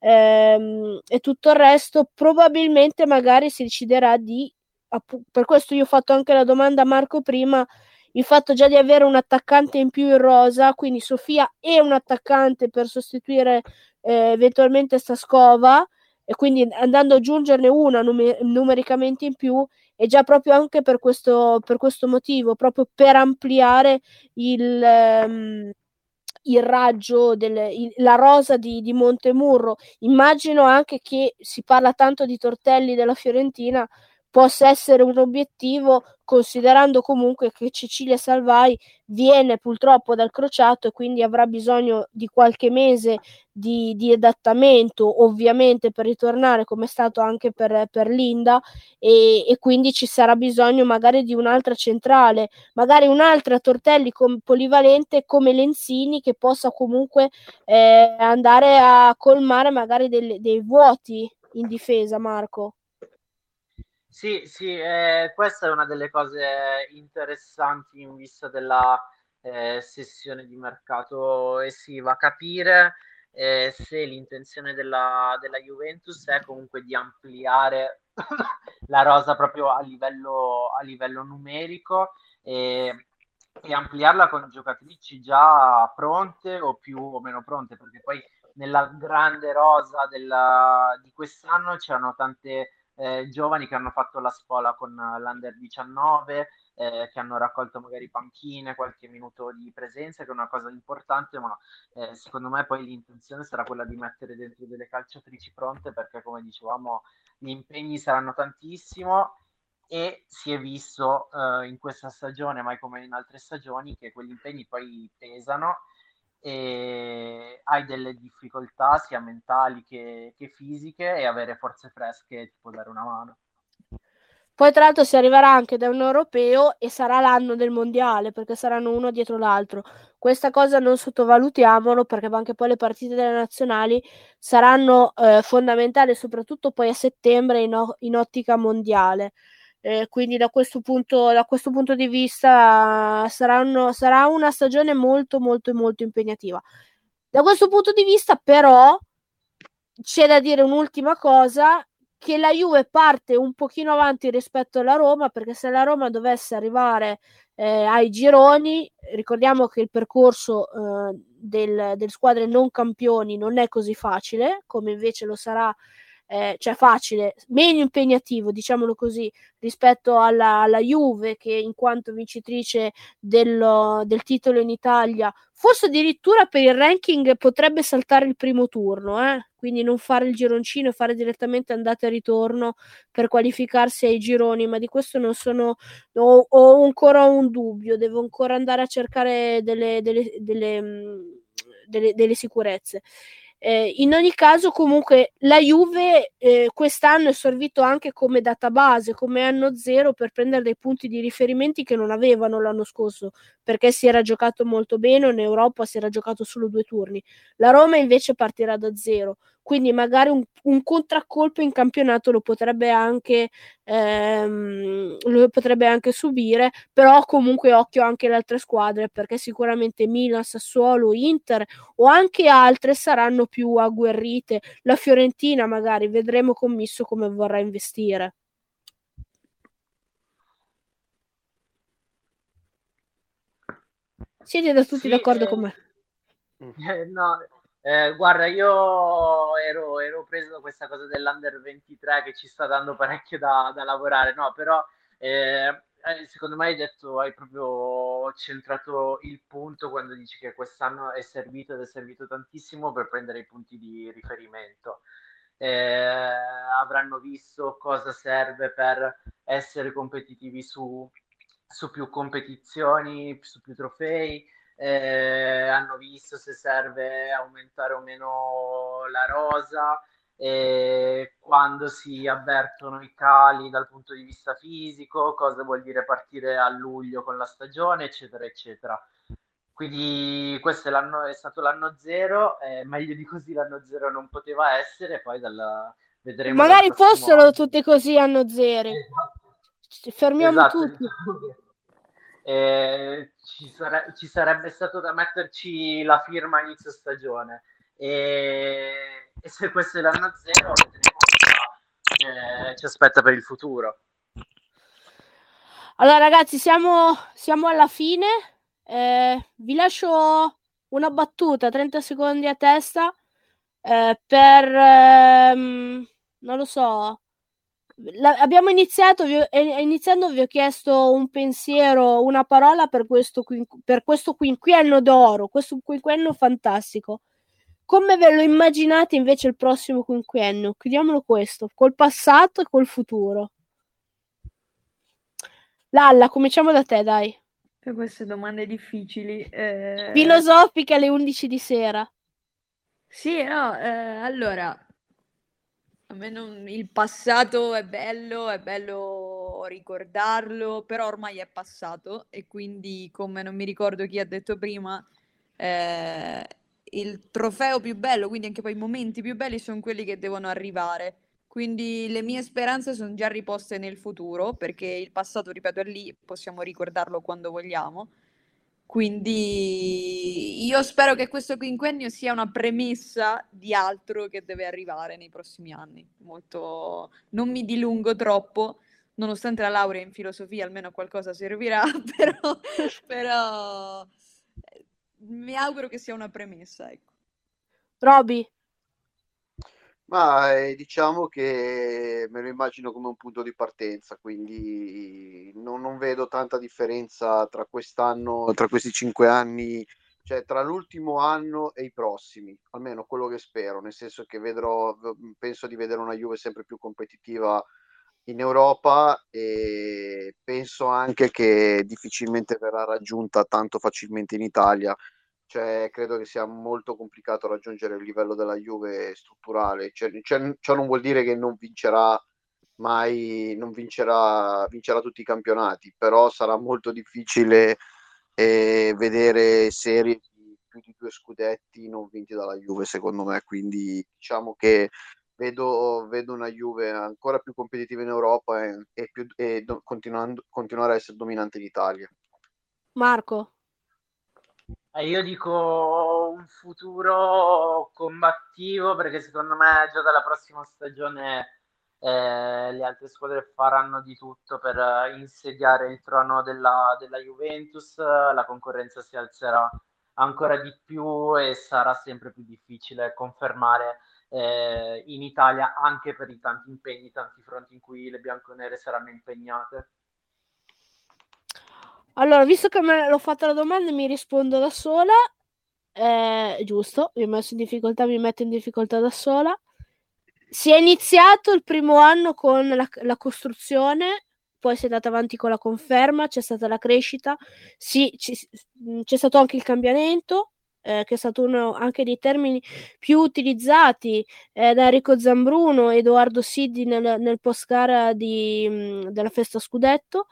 ehm, e tutto il resto, probabilmente magari si deciderà di per questo io ho fatto anche la domanda a Marco prima, il fatto già di avere un attaccante in più in rosa, quindi Sofia è un attaccante per sostituire eh, eventualmente Stascova e quindi andando ad aggiungerne una numer- numericamente in più è già proprio anche per questo, per questo motivo, proprio per ampliare il, um, il raggio, del, la rosa di, di Montemurro. Immagino anche che si parla tanto di Tortelli della Fiorentina, possa essere un obiettivo considerando comunque che Cecilia Salvai viene purtroppo dal crociato e quindi avrà bisogno di qualche mese di, di adattamento ovviamente per ritornare come è stato anche per, per Linda e, e, quindi ci sarà bisogno magari di un'altra centrale magari un'altra Tortelli com- polivalente come Lenzini che possa comunque eh, andare a colmare magari delle, dei vuoti in difesa Marco sì, sì, eh, questa è una delle cose interessanti in vista della eh, sessione di mercato estiva, capire eh, se l'intenzione della, della, Juventus è comunque di ampliare la rosa proprio a livello, a livello numerico e, e ampliarla con giocatrici già pronte o più o meno pronte, perché poi nella grande rosa della, di quest'anno c'erano tante eh, giovani che hanno fatto la scuola con l'Under 19, eh, che hanno raccolto magari panchine, qualche minuto di presenza, che è una cosa importante, ma eh, secondo me poi l'intenzione sarà quella di mettere dentro delle calciatrici pronte, perché come dicevamo gli impegni saranno tantissimo e si è visto eh, in questa stagione, mai come in altre stagioni, che quegli impegni poi pesano e hai delle difficoltà sia mentali che, che fisiche e avere forze fresche ti può dare una mano. Poi tra l'altro si arriverà anche da un europeo e sarà l'anno del mondiale perché saranno uno dietro l'altro. Questa cosa non sottovalutiamolo perché anche poi le partite delle nazionali saranno eh, fondamentali soprattutto poi a settembre in, o- in ottica mondiale. Eh, quindi da questo, punto, da questo punto di vista saranno, sarà una stagione molto molto molto impegnativa. Da questo punto di vista però c'è da dire un'ultima cosa che la Juve parte un pochino avanti rispetto alla Roma perché se la Roma dovesse arrivare eh, ai gironi ricordiamo che il percorso eh, del, del squadre non campioni non è così facile come invece lo sarà eh, cioè facile, meno impegnativo, diciamolo così, rispetto alla, alla Juve che in quanto vincitrice del, del, titolo in Italia, forse addirittura per il ranking potrebbe saltare il primo turno, eh? quindi non fare il gironcino e fare direttamente andata e ritorno per qualificarsi ai gironi, ma di questo non sono, ho, ho ancora un dubbio, devo ancora andare a cercare delle, delle, delle, mm, delle, delle sicurezze. Eh, in ogni caso, comunque, la Juve eh, quest'anno è servito anche come database, come anno zero per prendere dei punti di riferimenti che non avevano l'anno scorso, perché si era giocato molto bene, in Europa si era giocato solo due turni. La Roma invece partirà da zero quindi magari un, un contraccolpo in campionato lo potrebbe anche ehm, lo potrebbe anche subire però comunque occhio anche alle altre squadre perché sicuramente Milan, Sassuolo, Inter o anche altre saranno più agguerrite. La Fiorentina magari vedremo commisso come vorrà investire. Siete da tutti sì, d'accordo eh, con me? Eh, no, eh, guarda, io ero, ero, preso da questa cosa dell'Under 23 che ci sta dando parecchio da, da lavorare, no, però eh, eh, secondo me hai detto, hai proprio centrato il punto quando dici che quest'anno è servito ed è servito tantissimo per prendere i punti di riferimento. Eh, avranno visto cosa serve per essere competitivi su, su più competizioni, su più trofei, eh, hanno visto se serve aumentare o meno la rosa, eh, quando si avvertono i cali dal punto di vista fisico, cosa vuol dire partire a luglio con la stagione, eccetera, eccetera. Quindi questo è, l'anno, è stato l'anno zero, eh, meglio di così l'anno zero non poteva essere, poi dal, vedremo... Magari fossero anno. tutti così anno zero. Esatto. Fermiamo esatto, tutti. Eh, ci, sare- ci, sarebbe stato da metterci la firma inizio stagione. E, e se questo è l'anno zero, vedremo cosa eh, ci aspetta per il futuro. Allora, ragazzi, siamo, siamo alla fine. Eh, vi lascio una battuta, 30 secondi a testa, eh, per, ehm, non lo so, la, abbiamo iniziato, vi, eh, iniziando vi ho chiesto un pensiero, una parola per questo, per questo quinquenno d'oro, questo quinquenno fantastico. Come ve lo immaginate invece il prossimo quinquennio? Chiudiamolo questo, col passato e col futuro. Lalla, cominciamo da te, dai. Per queste domande difficili. Eh... Filosofiche alle 11 di sera. Sì, no, eh, allora, a me non... il passato è bello, è bello ricordarlo, però ormai è passato e quindi, come non mi ricordo chi ha detto prima, eh, il trofeo più bello, quindi anche poi i momenti più belli sono quelli che devono arrivare. Quindi le mie speranze sono già riposte nel futuro, perché il passato, ripeto, è lì, possiamo ricordarlo quando vogliamo. Quindi io spero che questo quinquennio sia una premessa di altro che deve arrivare nei prossimi anni. Molto... Non mi dilungo troppo, nonostante la laurea in filosofia almeno qualcosa servirà, però, però mi auguro che sia una premessa, ecco. Roby. Ma eh, diciamo che me lo immagino come un punto di partenza, quindi non, non, vedo tanta differenza tra quest'anno, tra questi cinque anni, cioè tra l'ultimo anno e i prossimi, almeno quello che spero, nel senso che vedrò, penso di vedere una Juve sempre più competitiva in Europa e penso anche che difficilmente verrà raggiunta tanto facilmente in Italia cioè, credo che sia molto complicato raggiungere il livello della Juve strutturale. Cioè, cioè, ciò non vuol dire che non vincerà mai, non vincerà, vincerà tutti i campionati, però sarà molto difficile eh, vedere serie di più di due scudetti non vinti dalla Juve, secondo me. Quindi diciamo che vedo, vedo una Juve ancora più competitiva in Europa e, e, più, e do, continuare a essere dominante in Italia. Marco. Eh, io dico un futuro combattivo perché secondo me già dalla prossima stagione eh, le altre squadre faranno di tutto per insediare il trono della, della Juventus, la concorrenza si alzerà ancora di più e sarà sempre più difficile confermare eh, in Italia anche per i tanti impegni, tanti fronti in cui le bianconere saranno impegnate. Allora, visto che me l'ho fatta la domanda, mi rispondo da sola. Eh, giusto, mi ho messo in difficoltà, mi metto in difficoltà da sola. Si è iniziato il primo anno con la, la costruzione, poi si è andata avanti con la conferma, c'è stata la crescita, sì, ci, c'è stato anche il cambiamento, eh, che è stato uno anche dei termini più utilizzati eh, da Enrico Zambruno e Edoardo Siddi nel, nel post gara di, mh, della festa scudetto.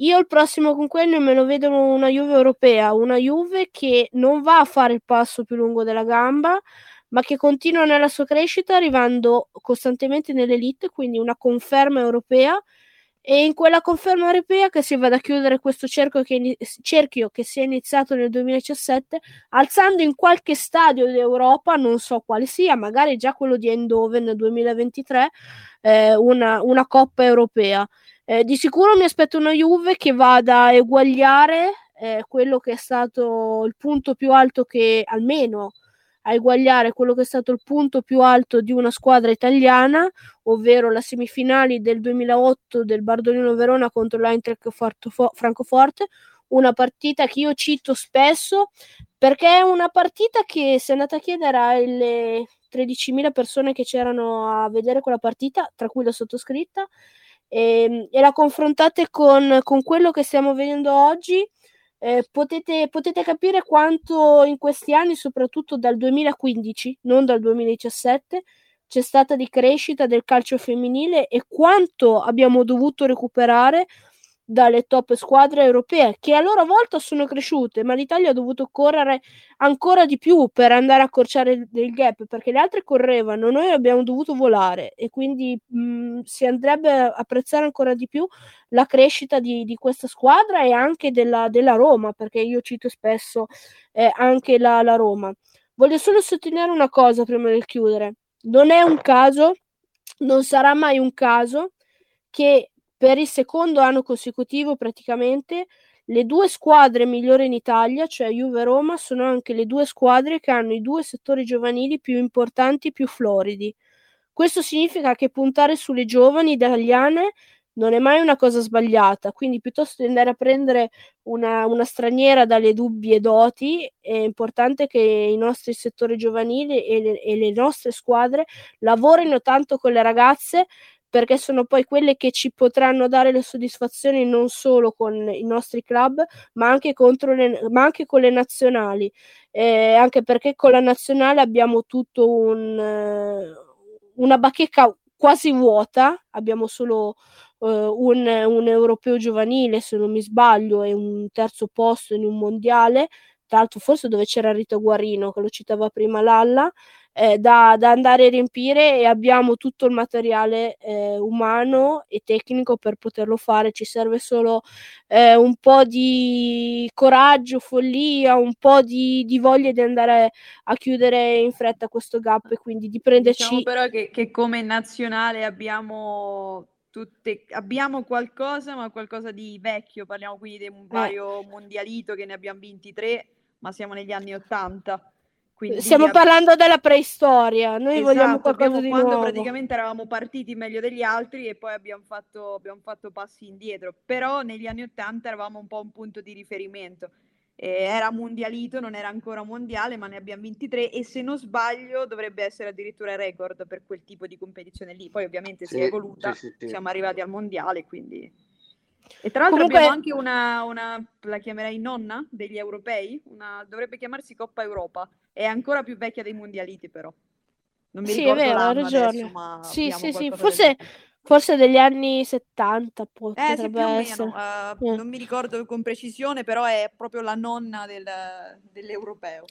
Io il prossimo quinquennio me lo vedo una Juve europea, una Juve che non va a fare il passo più lungo della gamba, ma che continua nella sua crescita arrivando costantemente nell'elite, quindi una conferma europea e in quella conferma europea che si vada a chiudere questo cerchio che, cerchio che si è iniziato nel 2017 alzando in qualche stadio d'Europa, non so quale sia, magari già quello di Eindhoven nel 2023, eh, una, una coppa europea. Eh, di sicuro mi aspetto una Juve che vada a eguagliare eh, quello che è stato il punto più alto che almeno a eguagliare quello che è stato il punto più alto di una squadra italiana, ovvero la semifinali del 2008 del Bardolino Verona contro l'Eintracht Francoforte, una partita che io cito spesso perché è una partita che se andate a chiedere alle 13.000 persone che c'erano a vedere quella partita, tra cui la sottoscritta, e, ehm, e la confrontate con, con, quello che stiamo vedendo oggi, eh, potete, potete capire quanto in questi anni, soprattutto dal 2015, non dal 2017, c'è stata di crescita del calcio femminile e quanto abbiamo dovuto recuperare dalle top squadre europee che a loro volta sono cresciute, ma l'Italia ha dovuto correre ancora di più per andare a accorciare il gap perché le altre correvano, noi abbiamo dovuto volare e quindi mh, si andrebbe a apprezzare ancora di più la crescita di, di questa squadra e anche della, della, Roma, perché io cito spesso eh, anche la, la Roma. Voglio solo sottolineare una cosa prima di chiudere, non è un caso, non sarà mai un caso che per il secondo anno consecutivo praticamente le due squadre migliori in Italia, cioè Juve e Roma, sono anche le due squadre che hanno i due settori giovanili più importanti e più floridi. Questo significa che puntare sulle giovani italiane non è mai una cosa sbagliata, quindi piuttosto di andare a prendere una, una straniera dalle dubbie doti, è importante che i nostri settori giovanili e le, e le nostre squadre lavorino tanto con le ragazze perché sono poi quelle che ci potranno dare le soddisfazioni non solo con i nostri club, ma anche, le, ma anche con le nazionali. Eh, anche perché con la nazionale abbiamo tutto un, uh, una bacheca quasi vuota, abbiamo solo uh, un, un europeo giovanile, se non mi sbaglio, e un terzo posto in un mondiale tra l'altro forse dove c'era Rito Guarino, che lo citava prima Lalla, eh, da, da, andare a riempire e abbiamo tutto il materiale eh, umano e tecnico per poterlo fare. Ci serve solo eh, un po' di coraggio, follia, un po' di, di, voglia di andare a chiudere in fretta questo gap e quindi di prenderci. Diciamo però che, che come nazionale abbiamo tutte, abbiamo qualcosa, ma qualcosa di vecchio. Parliamo quindi di un paio eh. mondialito che ne abbiamo vinti tre, ma siamo negli anni Ottanta. Quindi Stiamo ab- parlando della preistoria, noi esatto, vogliamo qualcosa di quando nuovo. praticamente eravamo partiti meglio degli altri e poi abbiamo fatto, abbiamo fatto passi indietro, però negli anni Ottanta eravamo un po' un punto di riferimento. Eh, era mondialito, non era ancora mondiale, ma ne abbiamo 23 e se non sbaglio dovrebbe essere addirittura record per quel tipo di competizione lì. Poi ovviamente sì, si è evoluta, sì, sì, siamo arrivati al mondiale, quindi e tra l'altro Comunque... abbiamo anche una, una, la chiamerei nonna degli europei, una, dovrebbe chiamarsi Coppa Europa, è ancora più vecchia dei mondialiti però. Non mi sì, ricordo è vero, ha ragione. Adesso, ma sì, sì, sì, forse, forse, degli anni 70 può, eh, più essere. Uh, eh. Non mi ricordo con precisione, però è proprio la nonna del, dell'europeo.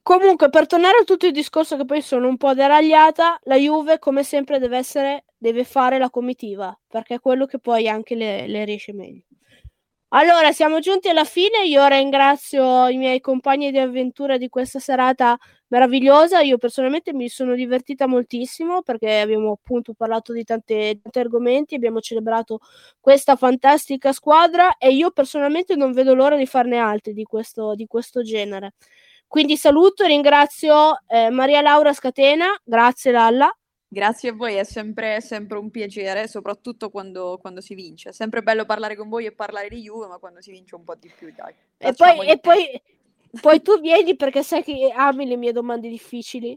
Comunque, per tornare a tutto il discorso che poi sono un po' deragliata, la Juve, come sempre, deve, essere, deve fare la comitiva, perché è quello che poi anche le, le riesce meglio. Allora, siamo giunti alla fine. Io ringrazio i miei compagni di avventura di questa serata meravigliosa. Io personalmente mi sono divertita moltissimo perché abbiamo appunto parlato di tanti, tanti argomenti, abbiamo celebrato questa fantastica squadra e io personalmente non vedo l'ora di farne altri di questo, di questo genere. Quindi saluto e ringrazio eh, Maria Laura Scatena, grazie Lalla. Grazie a voi, è sempre, sempre un piacere, soprattutto quando, quando, si vince. È sempre bello parlare con voi e parlare di Juve, ma quando si vince un po' di più, dai. E poi, e poi, poi tu vieni perché sai che ami le mie domande difficili.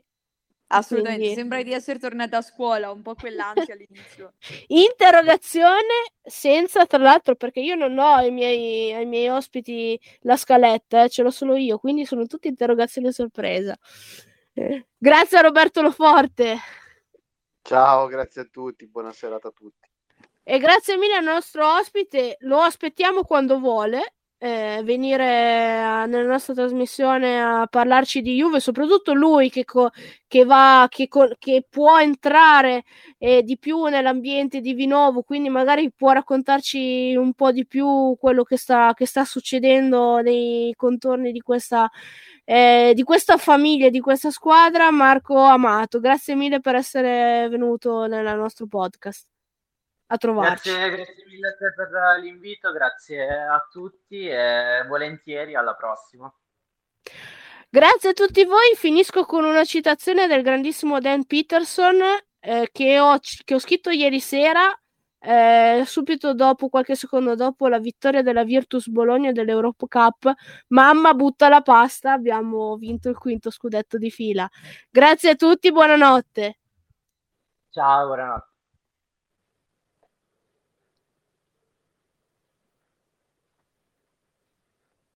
Assolutamente, Quindi... sembra di essere tornata a scuola, un po' quell'ansia all'inizio. Interrogazione senza, tra l'altro, perché io non ho ai miei, ai miei ospiti la scaletta, eh, ce l'ho solo io, quindi sono tutte interrogazioni sorpresa. Eh. Grazie a Roberto Loforte. Ciao, grazie a tutti, buona serata a tutti. E grazie mille al nostro ospite, lo aspettiamo quando vuole eh, venire a, nella nostra trasmissione a parlarci di Juve, soprattutto lui che, co- che, va, che, co- che può entrare eh, di più nell'ambiente di Vinovo, quindi magari può raccontarci un po' di più quello che sta, che sta succedendo nei contorni di questa, eh, di questa famiglia, di questa squadra. Marco Amato, grazie mille per essere venuto nel nostro podcast a trovarci. Grazie, grazie mille per l'invito, grazie a tutti e volentieri alla prossima. Grazie a tutti voi. Finisco con una citazione del grandissimo Dan Peterson eh, che, ho, che ho scritto ieri sera eh, subito dopo, qualche secondo dopo la vittoria della Virtus Bologna dell'Europa Cup, mamma butta la pasta, abbiamo vinto il quinto scudetto di fila. Grazie a tutti, buonanotte. Ciao, buonanotte.